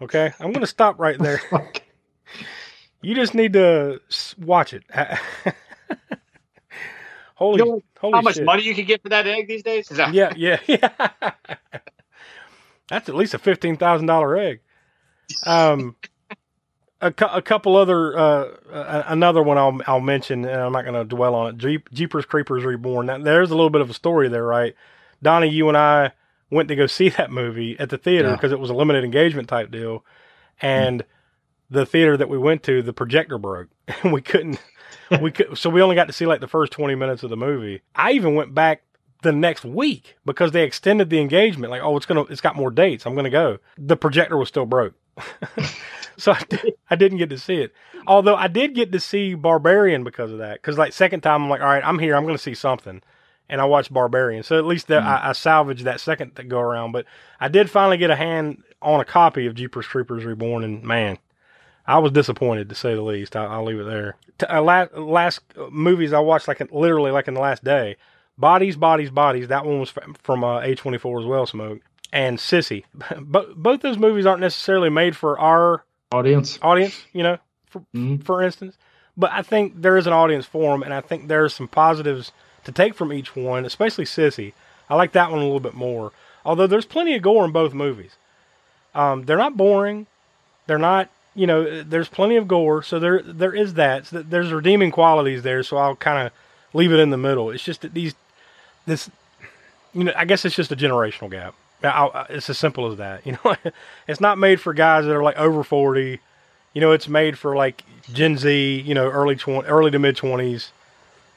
Okay? I'm going to stop right there. *laughs* You just need to watch it. *laughs* holy You know holy How much shit. money you could get for that egg these days? *laughs* Is that- Yeah, yeah, *laughs* yeah. That's at least a fifteen thousand dollar egg. Um, a, cou- a couple other, uh, uh, another one I'll I'll mention, and I'm not going to dwell on it. Jeep, Jeepers Creepers Reborn. Now, there's a little bit of a story there, right? Donnie, you and I went to go *laughs* see that movie at the theater Yeah. because it was a limited engagement type deal, and the theater that we went to, the projector broke, and we couldn't. We could, so we only got to see like the first 20 minutes of the movie. I even went back the next week because they extended the engagement. Like, oh, it's gonna, it's got more dates. I'm gonna go. The projector was still broke, *laughs* so I, did, I didn't get to see it. Although I did get to see Barbarian because of that. Because like second time, I'm like, all right, I'm here. I'm gonna see something, and I watched Barbarian. So at least that, hmm. I, I salvaged that second to go around. But I did finally get a hand on a copy of Jeepers Creepers Reborn, and man, I was disappointed to say the least. I, I'll leave it there. T- uh, last, last uh, movies I watched like literally like in the last day. Bodies, bodies, bodies. That one was f- from uh, A24 as well. Smoke and Sissy. *laughs* But both those movies aren't necessarily made for our Audience. audience. You know, for Mhm. for instance. But I think there is an audience for them, and I think there's some positives to take from each one, especially Sissy. I like that one a little bit more. Although there's plenty of gore in both movies. Um, they're not boring. They're not, you know, there's plenty of gore, so there there is that. So there's redeeming qualities there. So I'll kind of leave it in the middle. It's just that these, this, you know, I guess it's just a generational gap. I, it's as simple as that. *laughs* You know, it's not made for guys that are like over forty. You know, it's made for like Gen Z. You know, early twenty, early to mid twenties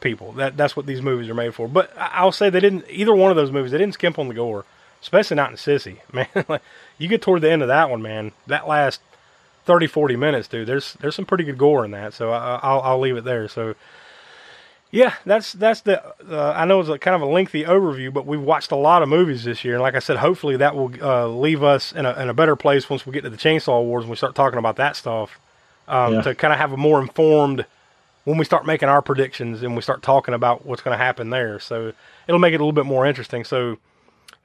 people. That that's what these movies are made for. But I'll say they didn't either one of those movies. They didn't skimp on the gore, especially not in Sissy. *laughs* Man, like, you get toward the end of that one, man. That last 30, 40 minutes, dude. There's there's some pretty good gore in that. So I, I'll I'll leave it there. So. Yeah, that's that's the. Uh, I know it's a kind of a lengthy overview, but we've watched a lot of movies this year, and like I said, hopefully that will uh, leave us in a, in a better place once we get to the Chainsaw Awards and we start talking about that stuff. Um, Yeah. To kind of have a more informed when we start making our predictions and we start talking about what's going to happen there. So it'll make it a little bit more interesting. So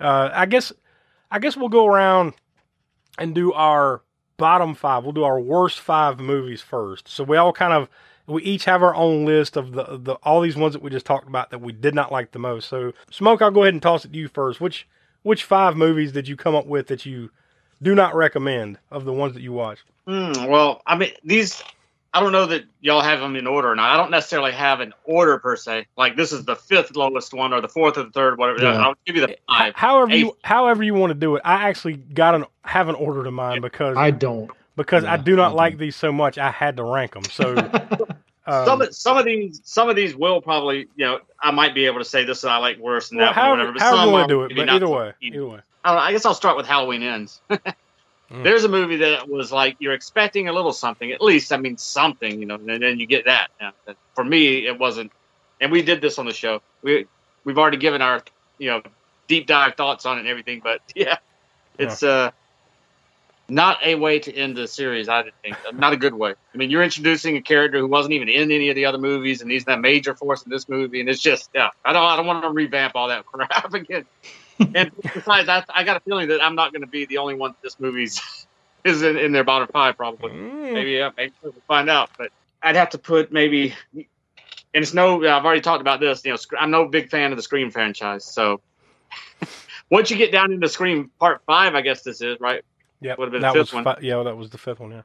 uh, I guess I guess we'll go around and do our bottom five. We'll do our worst five movies first. So we all kind of we each have our own list of the the all these ones that we just talked about that we did not like the most. So smoke, I'll go ahead and toss it to you first. Which which five movies did you come up with that you do not recommend of the ones that you watched? Hmm, well, I mean, these, I don't know that y'all have them in order or not. I don't necessarily have an order per se. Like this is the fifth lowest one or the fourth or the third, whatever. Yeah. I'll give you the five. However you however you want to do it. I actually got an have an order to mine because I don't. because I do not I like these so much. I had to rank them. So *laughs* um, some of- some of these some of these will probably you know I might be able to say this I like worse than well, that one or however, whatever. But however some you want to do it, maybe but not either way, either way. I, know, I guess I'll start with Halloween Ends. *laughs* Mm. There's a movie that was like you're expecting a little something, at least I mean something, you know, and then you get that. Yeah, but for me, it wasn't. And we did this on the show. We we've already given our you know deep dive thoughts on it and everything, but *laughs* yeah, it's uh not a way to end the series. I didn't think not a good way. I mean, you're introducing a character who wasn't even in any of the other movies, and he's that major force in this movie, and it's just yeah. I don't I don't want to revamp all that *laughs* crap again. And besides, I, I got a feeling that I'm not going to be the only one that this movie's *laughs* is in, in their bottom five probably. Mm. Maybe yeah, maybe we'll find out. But I'd have to put maybe, and it's no. I've already talked about this. You know, I'm no big fan of the Scream franchise. So *laughs* once you get down into Scream Part Five, I guess this is right. Yeah, Would've been that the was fifth one. fi- yeah, that was the fifth one. Yeah.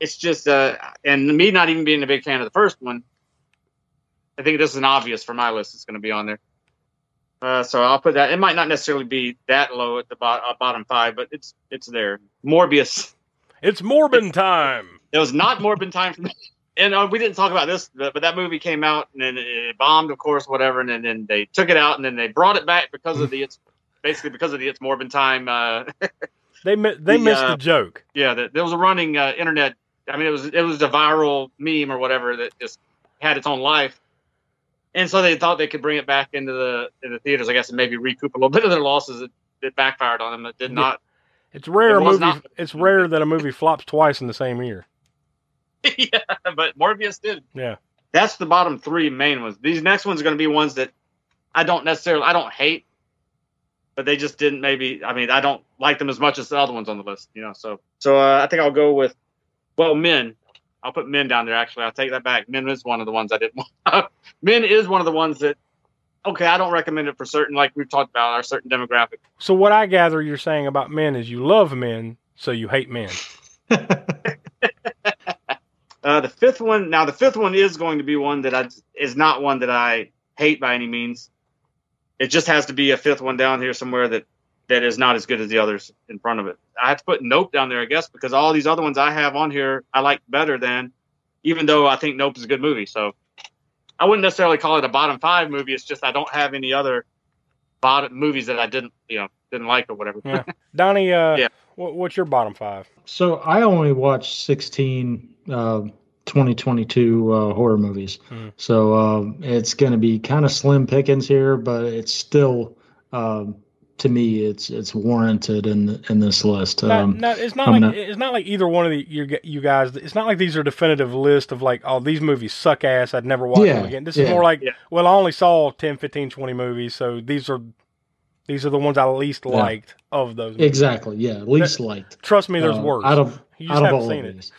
It's just, uh, and me not even being a big fan of the first one. I think this is an obvious for my list. It's going to be on there. Uh, so I'll put that. It might not necessarily be that low at the bo- uh, bottom five, but it's it's there. Morbius. It's Morbin time. It was not Morbid time for me. And uh, we didn't talk about this, but, but that movie came out and then it bombed, of course, whatever. And then, then they took it out and then they brought it back because of the it's basically because of the it's Morbid time. Uh, *laughs* They mi- they The, missed uh, the joke. yeah, the, there was a running uh, internet. I mean, it was it was a viral meme or whatever that just had its own life. And so they thought they could bring it back into the in the theaters, I guess, and maybe recoup a little *laughs* bit of their losses. It, it backfired on them. It did not. It's rare it movie. not- It's rare that a movie flops twice in the same year. *laughs* yeah, but Morbius did. Yeah. That's the bottom three main ones. These next ones are going to be ones that I don't necessarily I don't hate, but they just didn't maybe. I mean, I don't like them as much as the other ones on the list. You know, so so uh, I think I'll go with well, Men. I'll put Men down there. Actually, I'll take that back. Men is one of the ones I didn't. want. *laughs* Men is one of the ones that. Okay, I don't recommend it for certain, like we've talked about, our certain demographic. So what I gather you're saying about men is you love men, so you hate men. *laughs* Uh, the fifth one, now the fifth one is going to be one that I is not one that I hate by any means. It just has to be a fifth one down here somewhere that that is not as good as the others in front of it. I have to put Nope down there, I guess, because all these other ones I have on here I like better than, even though I think Nope is a good movie. So I wouldn't necessarily call it a bottom five movie. It's just I don't have any other bottom movies that I didn't you know didn't like or whatever. Yeah. *laughs* Donnie, uh, Yeah. what, what's your bottom five? So I only watched 16 uh, 2022 uh, horror movies. Hmm. So um, it's going to be kind of slim pickings here, but it's still, um, to me, it's it's warranted in in this list. Not, Um, not, it's not I'm like not- it's not like either one of the, you, you guys. It's not like these are definitive list of like, oh, these movies suck ass. I'd never watch them again. This is more like, Yeah. well, I only saw 10, 15, 20 movies, so these are these are the ones I least Yeah. liked of those. movies. exactly. Yeah, least liked. Trust me, there's uh, worse. out of You just out of haven't all seen of it. these.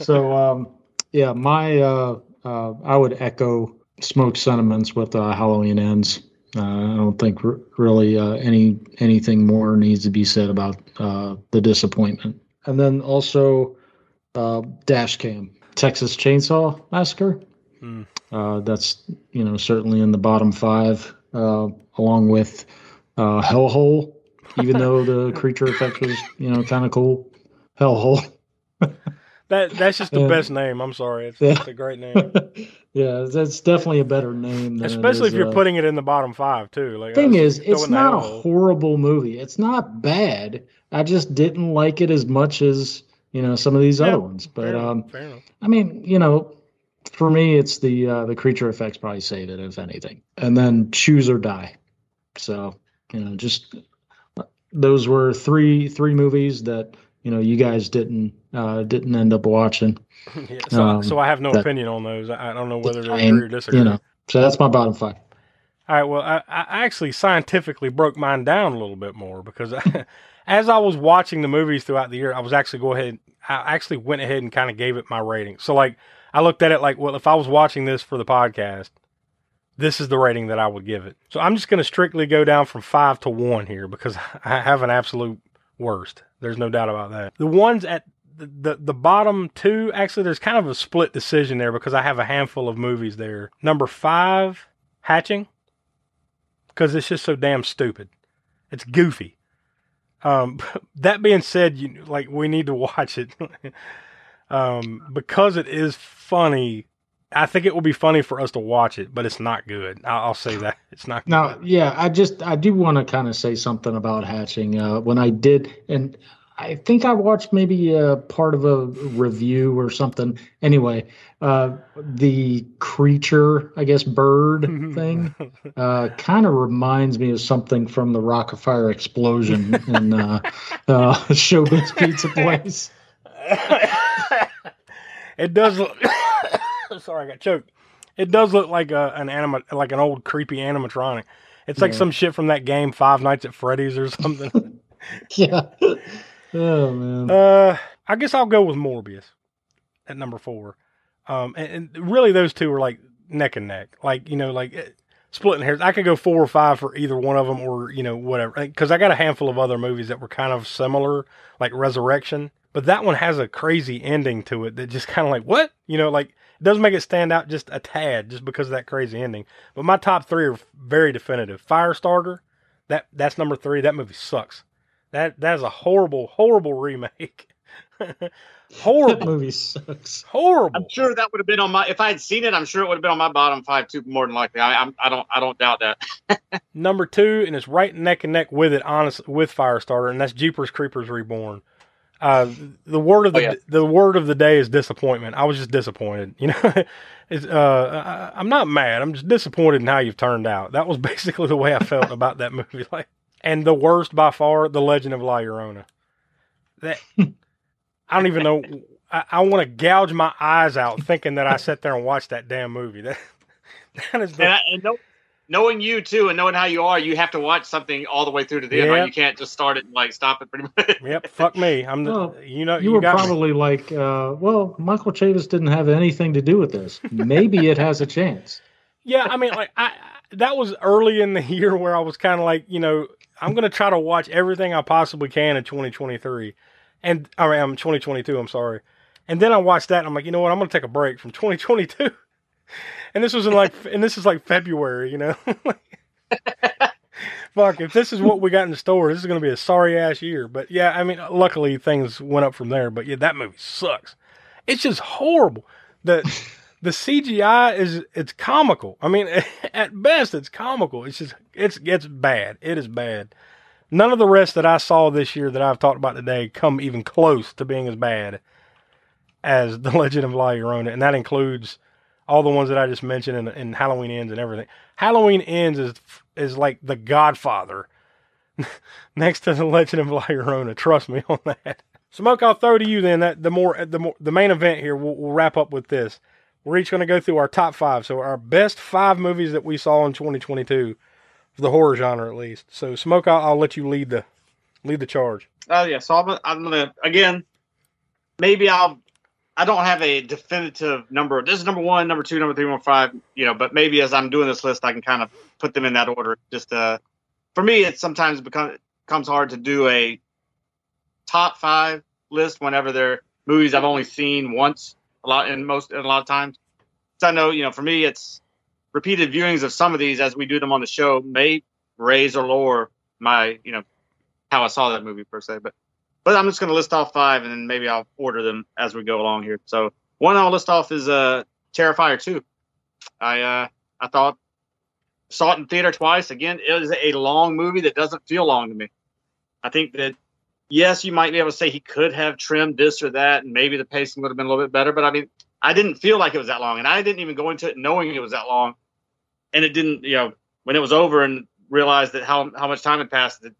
so um, yeah, my uh, uh, I would echo smoke sentiments with uh, Halloween ends. Uh, I don't think r- really uh, any anything more needs to be said about uh, the disappointment. And then also uh, dash cam Texas Chainsaw Massacre. Uh, that's you know certainly in the bottom five, uh, along with uh, Hellhole. Even though the creature effect was you know kind of cool, Hellhole. That that's just the Yeah. best name. I'm sorry, it's, Yeah. it's a great name, *laughs* yeah, that's definitely a better name. Than especially is, if you're uh, putting it in the bottom five too. Like Thing is, it's not a horrible movie. It's not bad. I just didn't like it as much as you know some of these Yeah, other ones. But Fair enough, um. I mean, you know, for me, it's the uh, the creature effects probably save it if anything, and then choose or die. So you know, just those were three three movies that you know you guys didn't uh, didn't end up watching. *laughs* Yeah, so, um, so I have no that- opinion on those. I don't know whether And, agree or disagree. You know, so that's my bottom five. All right. Well, I, I actually scientifically broke mine down a little bit more because *laughs* as I was watching the movies throughout the year, I was actually go ahead. I actually went ahead and kind of gave it my rating. So like, I looked at it like, well, if I was watching this for the podcast, this is the rating that I would give it. So I'm just going to strictly go down from five to one here because *laughs* I have an absolute worst. There's no doubt about that. The ones at the, the, the bottom two, actually, there's kind of a split decision there because I have a handful of movies there. Number five, Hatching, because it's just so damn stupid. It's goofy. Um, *laughs* that being said, you like we need to *laughs* watch it *laughs* um, because it is funny. I think it will be funny for us to watch it, but it's not good. I'll, I'll say that it's not. Good. Now, yeah, I just I do want to kind of say something about hatching. Uh, when I did, and I think I watched maybe a part of a review or something. Anyway, uh, the creature, I guess, bird *laughs* thing, uh, kind of reminds me of something from the Rock-afire Explosion in uh, uh, *laughs* Showbiz Pizza Place. *laughs* it does look. Sorry, I got choked. It does look like a, an anima, like an old creepy animatronic. It's like Yeah. some shit from that game Five Nights at Freddy's or something. *laughs* yeah. *laughs* Oh man. uh, I guess I'll go with Morbius at number four. Um, and, and really those two are like neck and neck. Like you know, like eh, splitting hairs. I could go four or five for either one of them, or you know, whatever. Because I got a handful of other movies that were kind of similar, like Resurrection. But that one has a crazy ending to it that just kind of like what you know, like it does make it stand out just a tad, just because of that crazy ending. But my top three are very definitive. Firestarter, that that's number three. That movie sucks. That that is a horrible, horrible remake. *laughs* That horrible, movie sucks. horrible. I'm sure that would have been on my. If I had seen it, I'm sure it would have been on my bottom five too. More than likely, I, I'm, I don't. I don't doubt that. *laughs* Number two, and it's right neck and neck with it, honest with Firestarter, and that's Jeepers Creepers Reborn. Uh, the word of the Oh, yeah. the word of the day is disappointment. I was just disappointed. You know, *laughs* it's, uh, I, I'm not mad. I'm just disappointed in how you've turned out. That was *laughs* basically the way I felt about that movie. *laughs* Like, and the worst by far, The Legend of La Llorona. That I don't even know. I, I want to gouge my eyes out thinking that I sat there and watched that damn movie. That that is the And, I, and know, knowing you too, and knowing how you are, you have to watch something all the way through to the end. Yeah. Right? You can't just start it and like stop it. Pretty much. *laughs* Yep, fuck me. I'm the Well, you know You were got me. probably like, uh, well, Michael Chaves didn't have anything to do with this. Maybe it has a chance. Yeah, I mean like I I- that was early in the year where I was kind of like, you know, I'm going to try to watch everything I possibly can in 2023. And I mean, I'm 2022, I'm sorry. And then I watched that and I'm like, you know what? I'm going to take a break from 2022. And this was in like *laughs* and this is like February, you know. *laughs* Fuck, if this is what we got in the store, this is going to be a sorry ass year. But yeah, I mean, luckily things went up from there. But yeah, that movie sucks. It's just horrible. The *laughs* the CGI is it's comical. I mean, at best, it's comical. It's just it's it's bad. It is bad. None of the rest that I saw this year that I've talked about today come even close to being as bad as The Legend of La Llorona, and that includes all the ones that I just mentioned and, and Halloween Ends and everything. Halloween Ends is is like The Godfather *laughs* next to The Legend of La Llorona. Trust me on that. Smoke, I'll throw to you then. That the more the more the main event here. We'll, we'll wrap up with this. We're each going to go through our top five. So our best five movies that we saw in 2022 for the horror genre, at least. So Smoke, I'll, I'll let you lead the lead the charge. Oh yeah, so I'm, I'm gonna again. Maybe I'll. I don't have a definitive number. This is number one, number two, number three, number five. You know, but maybe as I'm doing this list, I can kind of put them in that order. Just uh, for me, it sometimes become, becomes hard to do a top five list whenever they're movies I've only seen once a lot in most in a lot of times. So I know, you know, for me, it's repeated viewings of some of these as we do them on the show may raise or lower my, you know, how I saw that movie per se. But but I'm just going to list off five, and then maybe I'll order them as we go along here. So one I'll list off is uh, Terrifier two. I uh, I thought saw it in theater twice. Again, it is a long movie that doesn't feel long to me. I think that yes, you might be able to say he could have trimmed this or that, and maybe the pacing would have been a little bit better. But I mean, I didn't feel like it was that long, and I didn't even go into it knowing it was that long. And it didn't, you know, when it was over and realized that how how much time had passed, it,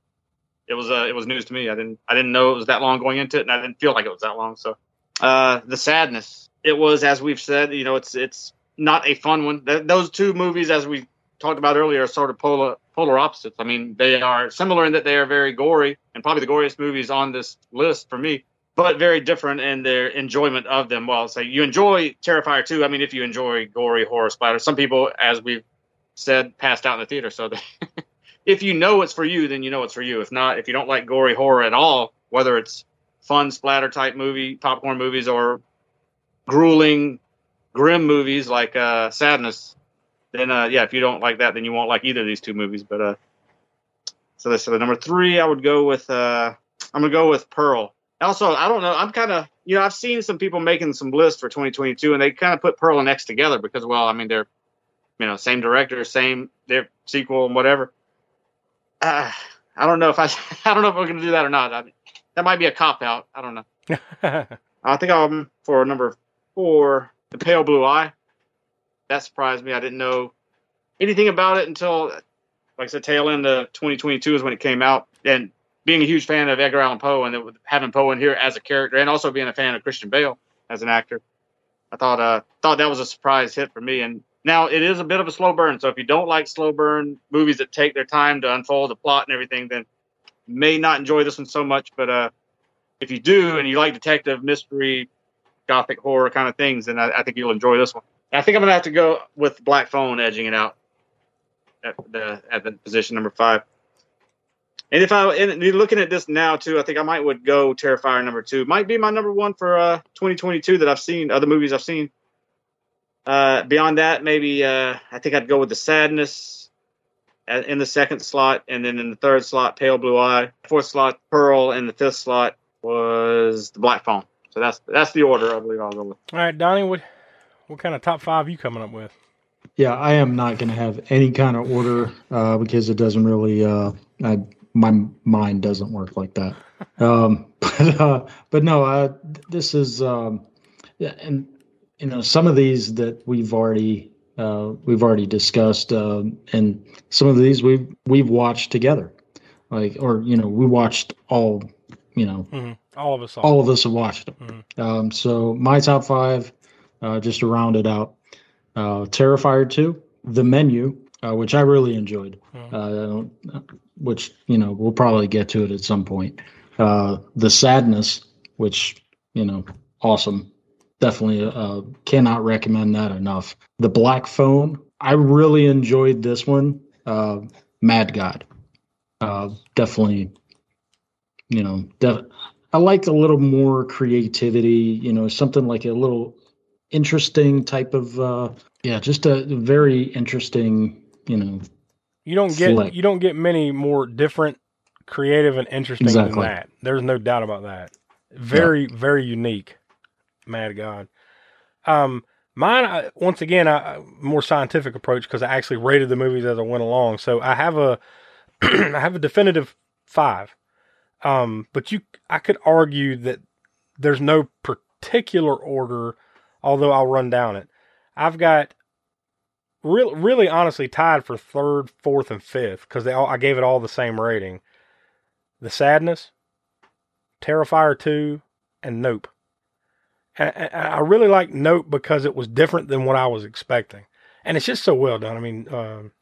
it was uh, it was news to me. I didn't I didn't know it was that long going into it, and I didn't feel like it was that long. So, uh, the sadness. It was, as we've said, you know, it's it's not a fun one. Th- those two movies, as we talked about earlier, are sort of polar polar opposites. I mean, they are similar in that they are very gory, and probably the goriest movies on this list for me, but very different in their enjoyment of them. Well, say you enjoy Terrifier too. I mean, if you enjoy gory horror splatter, some people, as we've said passed out in the theater. So *laughs* if you know it's for you, then you know it's for you. If not, if you don't like gory horror at all, whether it's fun splatter type movie, popcorn movies, or grueling, grim movies like uh, Sadness, then uh, yeah, if you don't like that, then you won't like either of these two movies. But uh, so that's so the number three. I would go with uh, I'm gonna go with Pearl. Also, I don't know. I'm kind of you know I've seen some people making some lists for 2022, and they kind of put Pearl and X together because well, I mean they're you know same director, same their sequel and whatever. Uh, I don't know if I *laughs* I don't know if we're gonna do that or not. I, that might be a cop out. I don't know. *laughs* I think I'm for number four, The Pale Blue Eye. That surprised me. I didn't know anything about it until, like I said, tail end of 2022 is when it came out. And being a huge fan of Edgar Allan Poe and it, having Poe in here as a character, and also being a fan of Christian Bale as an actor, I thought uh, thought that was a surprise hit for me. And now it is a bit of a slow burn. So if you don't like slow burn movies that take their time to unfold the plot and everything, then may not enjoy this one so much. But uh, if you do and you like detective mystery, gothic horror kind of things, then I, I think you'll enjoy this one. I think I'm gonna have to go with Black Phone edging it out at the at the position number five. And if I and looking at this now too, I think I might would go Terrifier number two. Might be my number one for uh 2022 that I've seen other movies I've seen. Uh, beyond that, maybe uh, I think I'd go with the Sadness in the second slot, and then in the third slot, Pale Blue Eye. Fourth slot, Pearl, and the fifth slot was the Black Phone. So that's that's the order I believe I'll go with. All right, Donnie, what what kind of top five you coming up with? Yeah, I am not going to have any kind of order uh, because it doesn't really. Uh, I, my mind doesn't work like that. *laughs* Um, *laughs* but uh, but no, uh, this is um, yeah, and you know some of these that we've already uh, we've already discussed, uh, and some of these we've we've watched together, like or you know we watched all you know Mm-hmm. All of us. saw all of us have watched them. Um, so my top five, uh, just to round it out, uh, Terrifier two, The Menu, uh, which I really enjoyed, Mhm. uh, which you know we'll probably get to it at some point. Uh, the Sadness, which you know, awesome, definitely uh, cannot recommend that enough. The Black Phone, I really enjoyed this one. Uh, Mad God, uh, definitely, you know, def- I like a little more creativity, you know, something like a little interesting type of uh yeah, just a very interesting, you know. You don't get you don't get many more different, creative, and interesting Exactly. than that. There's no doubt about that. Very very unique. Mad God. Um, mine I, once again, I, more scientific approach because I actually rated the movies as I went along. So I have a *clears throat* I have a definitive five. Um, but you, I could argue that there's no particular order, although I'll run down it. I've got real, really honestly tied for third, fourth, and fifth because they all I gave it all the same rating. The Sadness, Terrifier two, and Nope. And, I really like Nope because it was different than what I was expecting, and it's just so well done. I mean, um,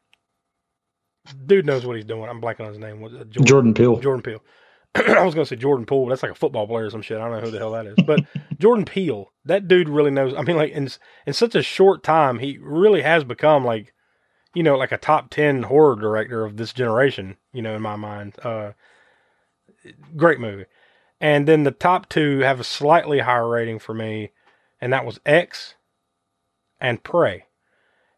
dude knows what he's doing. I'm blanking on his name. Was it Jordan Peele. Jordan Peele. *clears throat* I was going to say Jordan Poole. but That's like a football player or some shit. I don't know who the hell that is. But *laughs* Jordan Peele, that dude really knows. I mean, like in in such a short time, he really has become like, you know, like a top ten horror director of this generation. You know, in my mind, uh, great movie. And then the top two have a slightly higher rating for me, and that was X and Prey.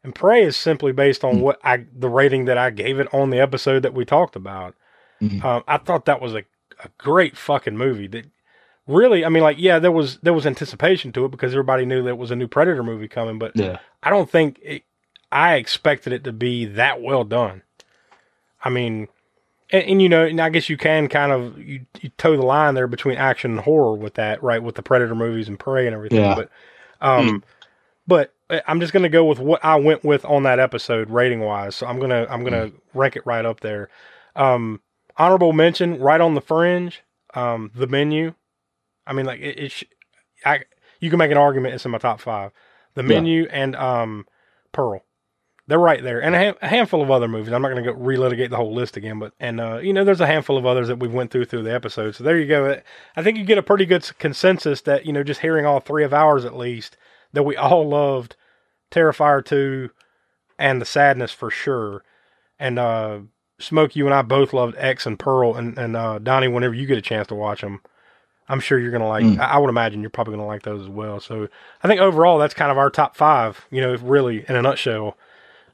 And Prey is simply based on what I the rating that I gave it on the episode that we talked about. Mhm. Um, I thought that was a, a great fucking movie. That really, I mean, like, yeah, there was there was anticipation to it because everybody knew that it was a new Predator movie coming, but Yeah. I don't think it, I expected it to be that well done. I mean, and, and you know, and I guess you can kind of you, you toe the line there between action and horror with that, right? With the Predator movies and Prey and everything. Yeah. But, um, but uh, I'm just gonna go with what I went with on that episode rating wise. So I'm gonna I'm gonna rank it right up there. Um, honorable mention, right on the fringe. Um, the menu. I mean, like it. it sh- I you can make an argument it's in my top five. The Yeah. menu and um, Pearl. They're right there, and a, ha- a handful of other movies. I'm not going to go relitigate the whole list again, but and uh, you know, there's a handful of others that we went through through the episode. So there you go. I think you get a pretty good consensus that you know, just hearing all three of ours at least, that we all loved Terrifier two, and the sadness for sure. And uh, Smoke, you and I both loved X and Pearl, and and uh, Donnie. Whenever you get a chance to watch them, I'm sure you're gonna like. Mm. I I would imagine you're probably gonna like those as well. So I think overall, that's kind of our top five. You know, really in a nutshell,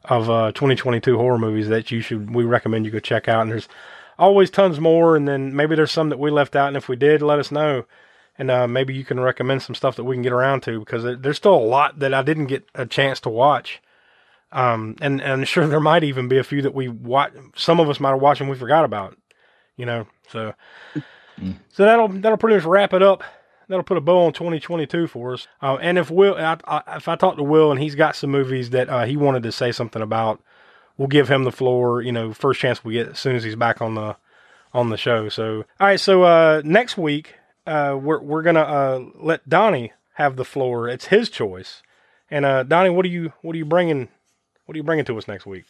of uh, 2022 horror movies that you should we recommend you go check out. And there's always tons more, and then maybe there's some that we left out, and if we did, let us know. And uh, maybe you can recommend some stuff that we can get around to because there's still a lot that I didn't get a chance to watch. Um, and, and I'm *laughs* sure there might even be a few that we watch. Some of us might have watched and we forgot about, you know. So, so that'll that'll pretty much wrap it up. That'll put a bow on 2022 for us. Uh, and if Will, I, I, if I talk to Will and he's got some movies that uh, he wanted to say something about, we'll give him the floor. You know, first chance we get as soon as he's back on the on the show. So, all right. So uh, next week, uh, we're we're gonna uh, let Donnie have the floor. It's his choice. And uh, Donnie, what are you what are you bringing? What are you bringing to us next week?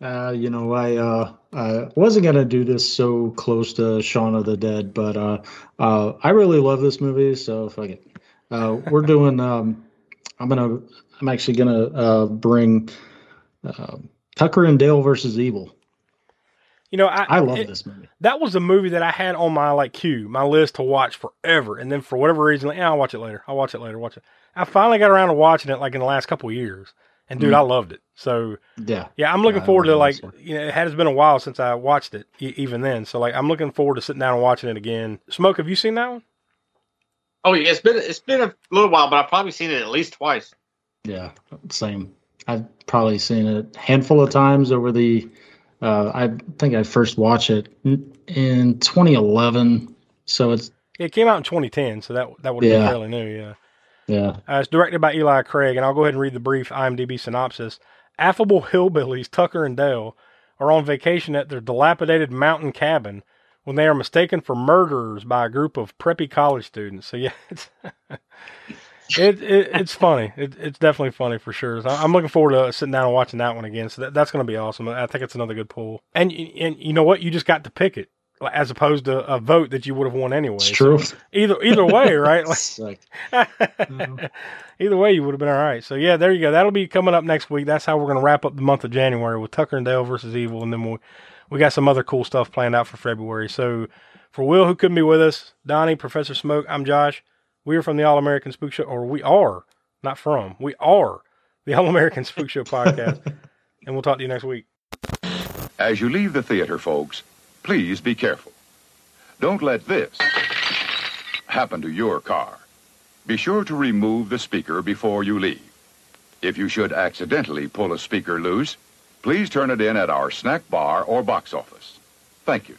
Uh, you know, I uh, I wasn't gonna do this so close to Shaun of the Dead, but uh, uh, I really love this movie, so fuck it. Uh, we're *laughs* doing. Um, I'm gonna. I'm actually gonna uh, bring uh, Tucker and Dale versus Evil. You know, I I love it- this movie. That was a movie that I had on my like queue, my list to watch forever, and then for whatever reason, like, yeah, I'll watch it later. I'll watch it later. Watch it. I finally got around to watching it like in the last couple of years, and dude, Mm. I loved it. So Yeah, yeah, I'm looking I forward to like you know, it has been a while since I watched it, e- even then. So like, I'm looking forward to sitting down and watching it again. Smoke, have you seen that one? Oh yeah, it's been it's been a little while, but I've probably seen it at least twice. yeah, same. I've probably seen it a handful of times over the. Uh, I think I first watched it in, in 2011, so it's It came out in 2010, so that that would have been Yeah. fairly new. Yeah. Yeah. Uh, it's directed by Eli Craig, and I'll go ahead and read the brief IMDb synopsis. Affable hillbillies Tucker and Dale are on vacation at their dilapidated mountain cabin when they are mistaken for murderers by a group of preppy college students. So *laughs* yeah, it's it, it it's funny. It, it's definitely funny for sure. So I'm looking forward to sitting down and watching that one again. So that, that's going to be awesome. I think it's another good pull. And and you know what? You just got to pick it as opposed to a vote that you would have won anyway. It's So true. either either way, *laughs* right? Like, It's like, *laughs* Either way, you would have been all right. So yeah, there you go. That'll be coming up next week. That's how we're going to wrap up the month of January with Tucker and Dale versus Evil, and then we we got some other cool stuff planned out for February. So for Will, who couldn't be with us, Donnie, Professor Smoke, I'm Josh. We are from the All American Spook Show, or we are not from. We are the All American Spook Show *laughs* podcast, and we'll talk to you next week. As you leave the theater, folks, please be careful. Don't let this happen to your car. Be sure to remove the speaker before you leave. If you should accidentally pull a speaker loose, please turn it in at our snack bar or box office. Thank you.